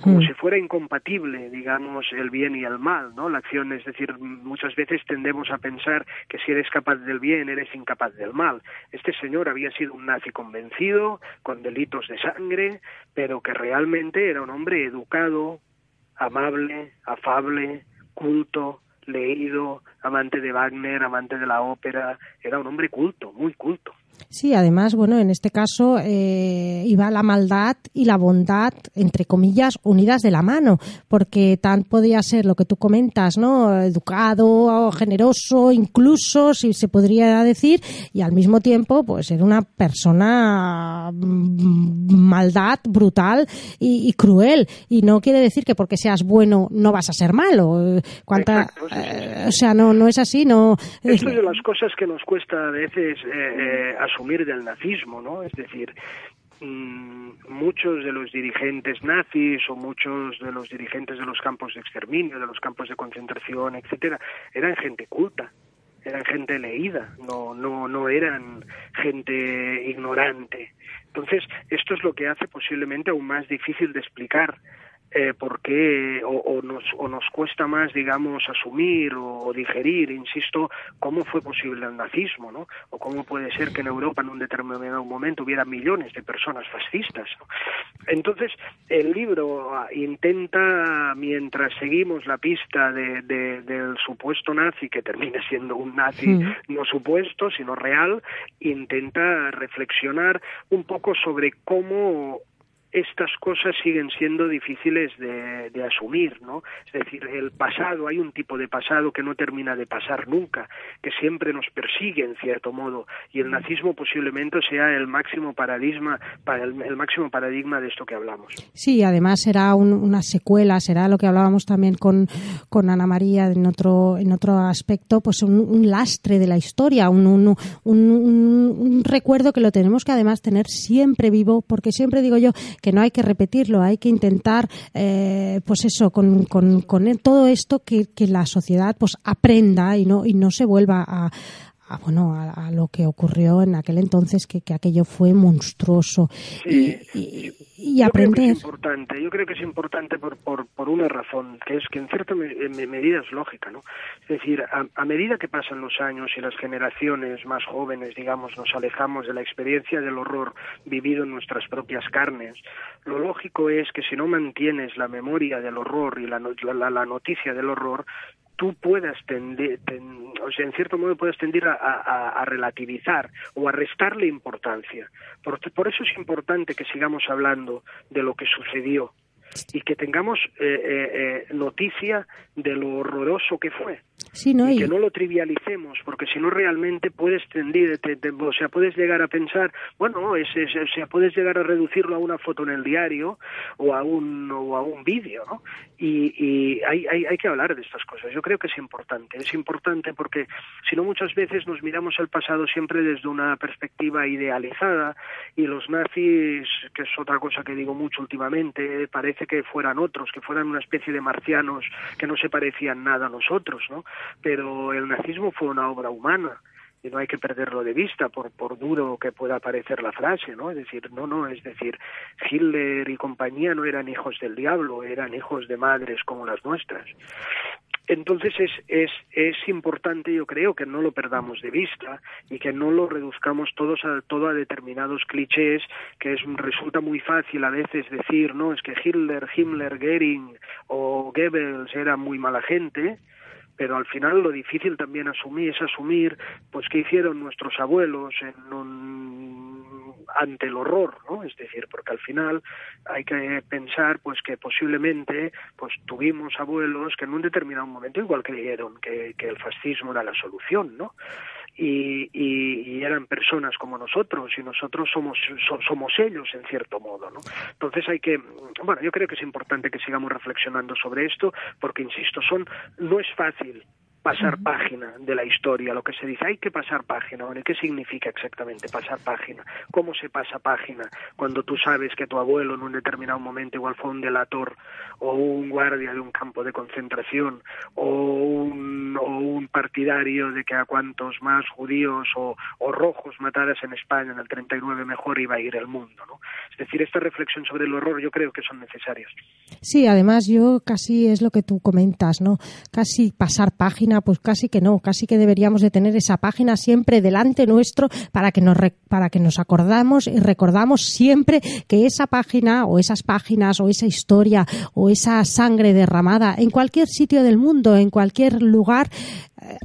S9: como si fuera incompatible, digamos, el bien y el mal, ¿no? La acción, es decir, muchas veces tendemos a pensar que si eres capaz del bien, eres incapaz del mal. Este señor había sido un nazi convencido, con delitos de sangre, pero que realmente era un hombre educado, amable, afable, culto, leído, amante de Wagner, amante de la ópera, era un hombre culto, muy culto.
S4: Sí, además, bueno, en este caso eh, iba la maldad y la bondad, entre comillas, unidas de la mano, porque tan podía ser lo que tú comentas, ¿no? Educado, generoso, incluso, si se podría decir, y al mismo tiempo, pues era una persona mm, maldad, brutal y, cruel. Y no quiere decir que porque seas bueno no vas a ser malo. Cuánta, eh, o sea, no, no es así, no.
S9: Esto es de las cosas que nos cuesta a veces eh, asumir del nazismo, ¿no? Es decir, mm, muchos de los dirigentes nazis o muchos de los dirigentes de los campos de exterminio, de los campos de concentración, etcétera, eran gente culta, eran gente leída, no, no, no eran gente ignorante. Entonces, esto es lo que hace posiblemente aún más difícil de explicar eh, por qué o, nos, o nos cuesta más, digamos, asumir o, digerir, insisto, cómo fue posible el nazismo, ¿no? O cómo puede ser que en Europa en un determinado momento hubiera millones de personas fascistas. Entonces, el libro ah, intenta, mientras seguimos la pista de, del supuesto nazi, que termina siendo un nazi no supuesto, sino real, intenta reflexionar un poco sobre cómo estas cosas siguen siendo difíciles de, de, asumir, ¿no? Es decir, el pasado, hay un tipo de pasado que no termina de pasar nunca, que siempre nos persigue en cierto modo, y el nazismo posiblemente sea el máximo paradigma, para el, máximo paradigma de esto que hablamos.
S4: Sí, además será una secuela, será lo que hablábamos también con, con Ana María en otro, en otro aspecto, pues un, lastre de la historia, un, un, un recuerdo que lo tenemos que además tener siempre vivo, porque siempre digo yo que no hay que repetirlo, hay que intentar, eh, pues eso, con, con, con, todo esto que, que la sociedad pues aprenda y no, y no se vuelva a, a, bueno, a, lo que ocurrió en aquel entonces, que, que aquello fue monstruoso. y, y, aprender.
S9: es importante, yo creo que es importante por, por, por una razón, que es que en cierta medida es lógica, ¿no? Es decir, a, a, medida que pasan los años y las generaciones más jóvenes, digamos, nos alejamos de la experiencia del horror vivido en nuestras propias carnes, lo lógico es que si no mantienes la memoria del horror y la, la, la noticia del horror, tú puedas tender, o sea, en cierto modo puedes tender a, relativizar o a restarle importancia. Por, por eso es importante que sigamos hablando de lo que sucedió y que tengamos eh, eh, eh, noticia de lo horroroso que fue. y, que no lo trivialicemos, porque si no realmente puedes tendir, o sea, puedes llegar a pensar, bueno, es, o sea, puedes llegar a reducirlo a una foto en el diario o a un, o a un vídeo, ¿no? Y, y hay, hay, hay que hablar de estas cosas. Yo creo que es importante, es importante porque si no muchas veces nos miramos al pasado siempre desde una perspectiva idealizada y los nazis, que es otra cosa que digo mucho últimamente, parece que fueran otros, que fueran una especie de marcianos que no se parecían nada a nosotros, ¿no? Pero el nazismo fue una obra humana y no hay que perderlo de vista por, por duro que pueda parecer la frase, ¿no? Es decir, no, no, es decir, Hitler y compañía no eran hijos del diablo, eran hijos de madres como las nuestras. Entonces es, es, es importante, yo creo, que no lo perdamos de vista y que no lo reduzcamos todos a, todo a determinados clichés, que es, resulta muy fácil a veces decir, no, es que Hitler, Himmler, Goering o Goebbels eran muy mala gente, pero al final lo difícil también asumir es asumir pues qué hicieron nuestros abuelos en un, ante el horror no es decir porque al final hay que pensar pues que posiblemente pues tuvimos abuelos que en un determinado momento igual creyeron que, que el fascismo era la solución no y, y, eran personas como nosotros y nosotros somos somos ellos en cierto modo no entonces hay que bueno yo creo que es importante que sigamos reflexionando sobre esto porque insisto son no es fácil pasar página de la historia, lo que se dice, hay que pasar página. Bueno, ¿qué significa exactamente pasar página? ¿Cómo se pasa página cuando tú sabes que tu abuelo en un determinado momento igual fue un delator o un guardia de un campo de concentración o un, o un partidario de que a cuantos más judíos o, o rojos matadas en España en el 39 mejor iba a ir el mundo? ¿no? Es decir, esta reflexión sobre el horror yo creo que son necesarias.
S4: Sí, además yo casi es lo que tú comentas, ¿no? Casi pasar página, pues casi que no, casi que deberíamos de tener esa página siempre delante nuestro para que nos para que nos acordamos y recordamos siempre que esa página o esas páginas o esa historia o esa sangre derramada en cualquier sitio del mundo, en cualquier lugar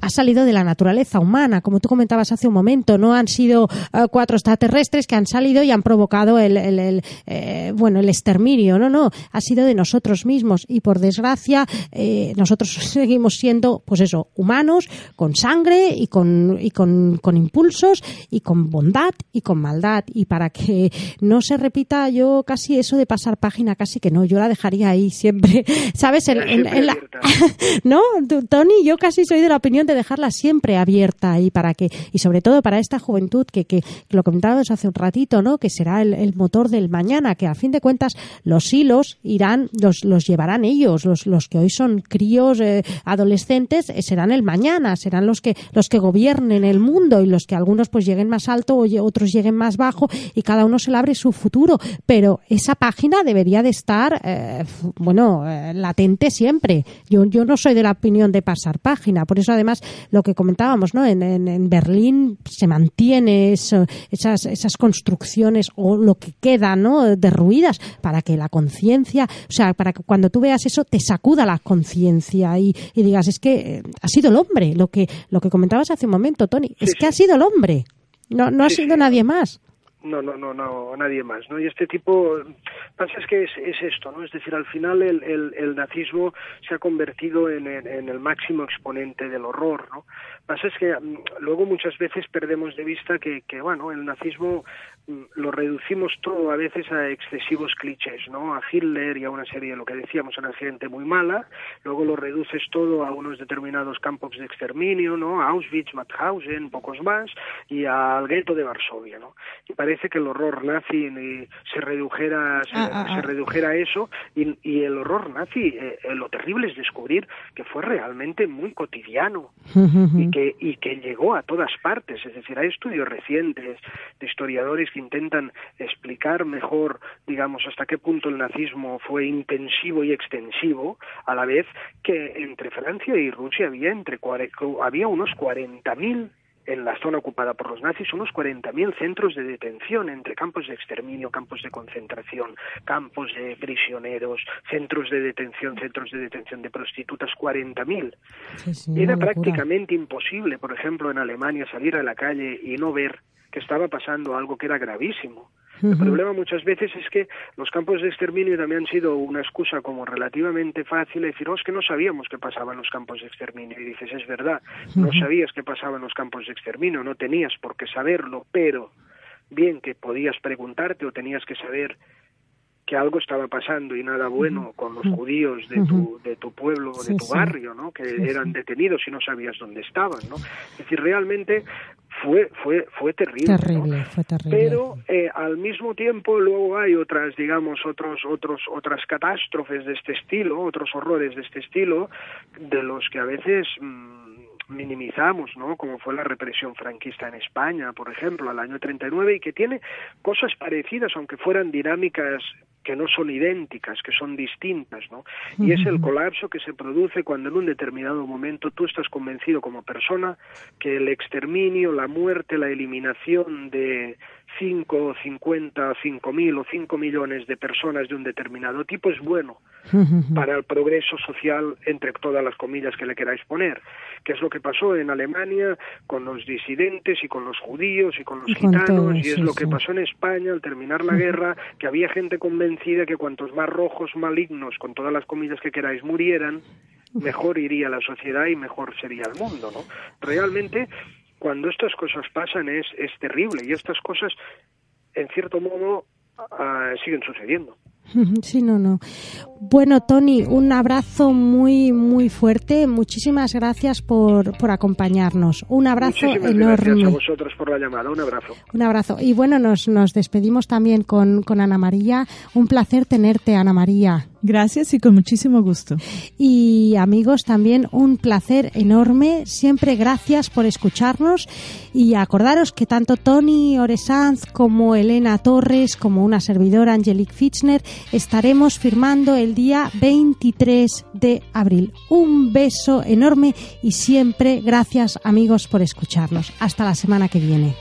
S4: ha salido de la naturaleza humana, como tú comentabas hace un momento, no han sido uh, cuatro extraterrestres que han salido y han provocado el, el, el eh, bueno el exterminio, no, no, ha sido de nosotros mismos. Y por desgracia eh, nosotros seguimos siendo, pues eso, humanos con sangre y con y con, con impulsos y con bondad y con maldad. Y para que no se repita yo casi eso de pasar página casi que no, yo la dejaría ahí siempre, sabes, en, en, en la, no, Tony, yo casi soy de la opinión de dejarla siempre abierta ahí para que, y sobre todo para esta juventud que, que, lo comentábamos hace un ratito, ¿no? Que será el, motor del mañana, que a fin de cuentas los hilos irán, los, los llevarán ellos, los, los que hoy son críos, eh, adolescentes, eh, serán el mañana, serán los que, los que gobiernen el mundo y los que algunos pues lleguen más alto otros lleguen más bajo y cada uno se le abre su futuro. Pero esa página debería de estar, eh, bueno, latente siempre. Yo, yo no soy de la opinión de pasar página, por eso además lo que comentábamos, ¿no? En, en, en Berlín se mantiene eso, esas, esas construcciones o lo que queda, ¿no? Derruidas para que la conciencia, o sea, para que cuando tú veas eso te sacuda la conciencia y, y, digas, es que eh, ha sido el hombre, lo que, lo que comentabas hace un momento, Tony, es que ha sido el hombre, no, no ha sido nadie más.
S9: No, no, no, no, nadie más, ¿no? Y este tipo, pasa es que es, es esto, ¿no? Es decir, al final el, el, el nazismo se ha convertido en, en, en, el máximo exponente del horror, ¿no? Pasa es que luego muchas veces perdemos de vista que, que bueno, el nazismo lo reducimos todo a veces a excesivos clichés, ¿no? A Hitler y a una serie de lo que decíamos, una gente muy mala, luego lo reduces todo a unos determinados campos de exterminio, ¿no? A Auschwitz, Mauthausen, pocos más, y al gueto de Varsovia, ¿no? Y parece que el horror nazi eh, se redujera, se, ah, ah, ah. se redujera a eso, y, y, el horror nazi, eh, lo terrible es descubrir que fue realmente muy cotidiano, y, que, y que llegó a todas partes, es decir, hay estudios recientes de historiadores que intentan explicar mejor, digamos, hasta qué punto el nazismo fue intensivo y extensivo, a la vez que entre Francia y Rusia había entre había unos 40.000 en la zona ocupada por los nazis unos 40.000 centros de detención entre campos de exterminio, campos de concentración, campos de prisioneros, centros de detención, centros de detención de prostitutas, 40.000. Sí, sí, Era prácticamente imposible, por ejemplo, en Alemania salir a la calle y no ver que estaba pasando algo que era gravísimo. El problema muchas veces es que los campos de exterminio también han sido una excusa como relativamente fácil de decir, oh, es que no sabíamos qué pasaba en los campos de exterminio. Y dices, es verdad, no sabías qué pasaba en los campos de exterminio, no tenías por qué saberlo, pero bien que podías preguntarte o tenías que saber que algo estaba pasando y nada bueno con los judíos de tu, de tu pueblo o de tu barrio, ¿no? Que eran detenidos y no sabías dónde estaban, ¿no? Es decir, realmente fue fue fue terrible,
S4: terrible
S9: ¿no?
S4: fue terrible.
S9: pero eh, al mismo tiempo luego hay otras digamos otros otros otras catástrofes de este estilo otros horrores de este estilo de los que a veces mmm, minimizamos, ¿no? Como fue la represión franquista en España, por ejemplo, al año 39 y que tiene cosas parecidas, aunque fueran dinámicas que no son idénticas, que son distintas, ¿no? Y es el colapso que se produce cuando en un determinado momento tú estás convencido como persona que el exterminio, la muerte, la eliminación de 5, 50, 5 mil o 5 millones de personas de un determinado tipo es bueno para el progreso social, entre todas las comillas que le queráis poner, que es lo que pasó en Alemania con los disidentes y con los judíos y con los y gitanos, con y es sí, lo que sí. pasó en España al terminar la guerra, que había gente convencida que cuantos más rojos malignos, con todas las comillas que queráis, murieran, mejor iría la sociedad y mejor sería el mundo, ¿no? Realmente cuando estas cosas pasan es, es terrible y estas cosas, en cierto modo, uh, siguen sucediendo.
S4: Sí, no, no. Bueno, Tony, un abrazo muy, muy fuerte. Muchísimas gracias por, por acompañarnos. Un abrazo
S9: Muchísimas
S4: enorme.
S9: Gracias a vosotros por la llamada. Un abrazo.
S4: Un abrazo. Y bueno, nos, nos despedimos también con, con Ana María. Un placer tenerte, Ana María.
S5: Gracias y con muchísimo gusto.
S4: Y amigos, también un placer enorme. Siempre gracias por escucharnos. Y acordaros que tanto Tony Oresanz como Elena Torres, como una servidora, Angelique Fitzner, estaremos firmando el día 23 de abril. Un beso enorme y siempre gracias amigos por escucharnos. Hasta la semana que viene.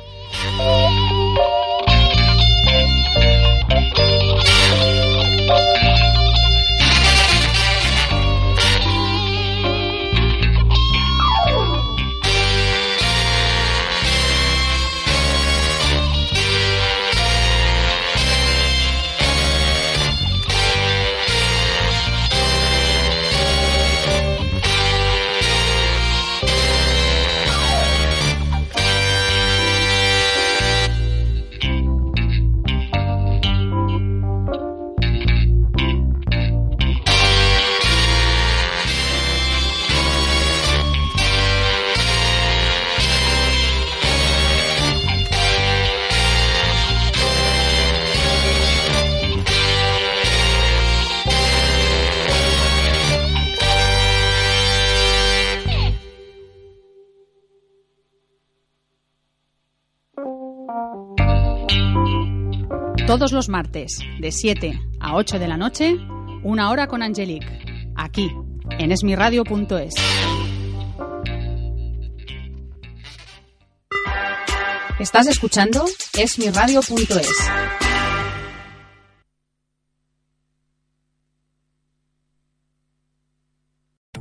S2: Todos los martes, de 7 a 8 de la noche, una hora con Angelique, aquí, en esmiradio.es. Estás escuchando esmiradio.es.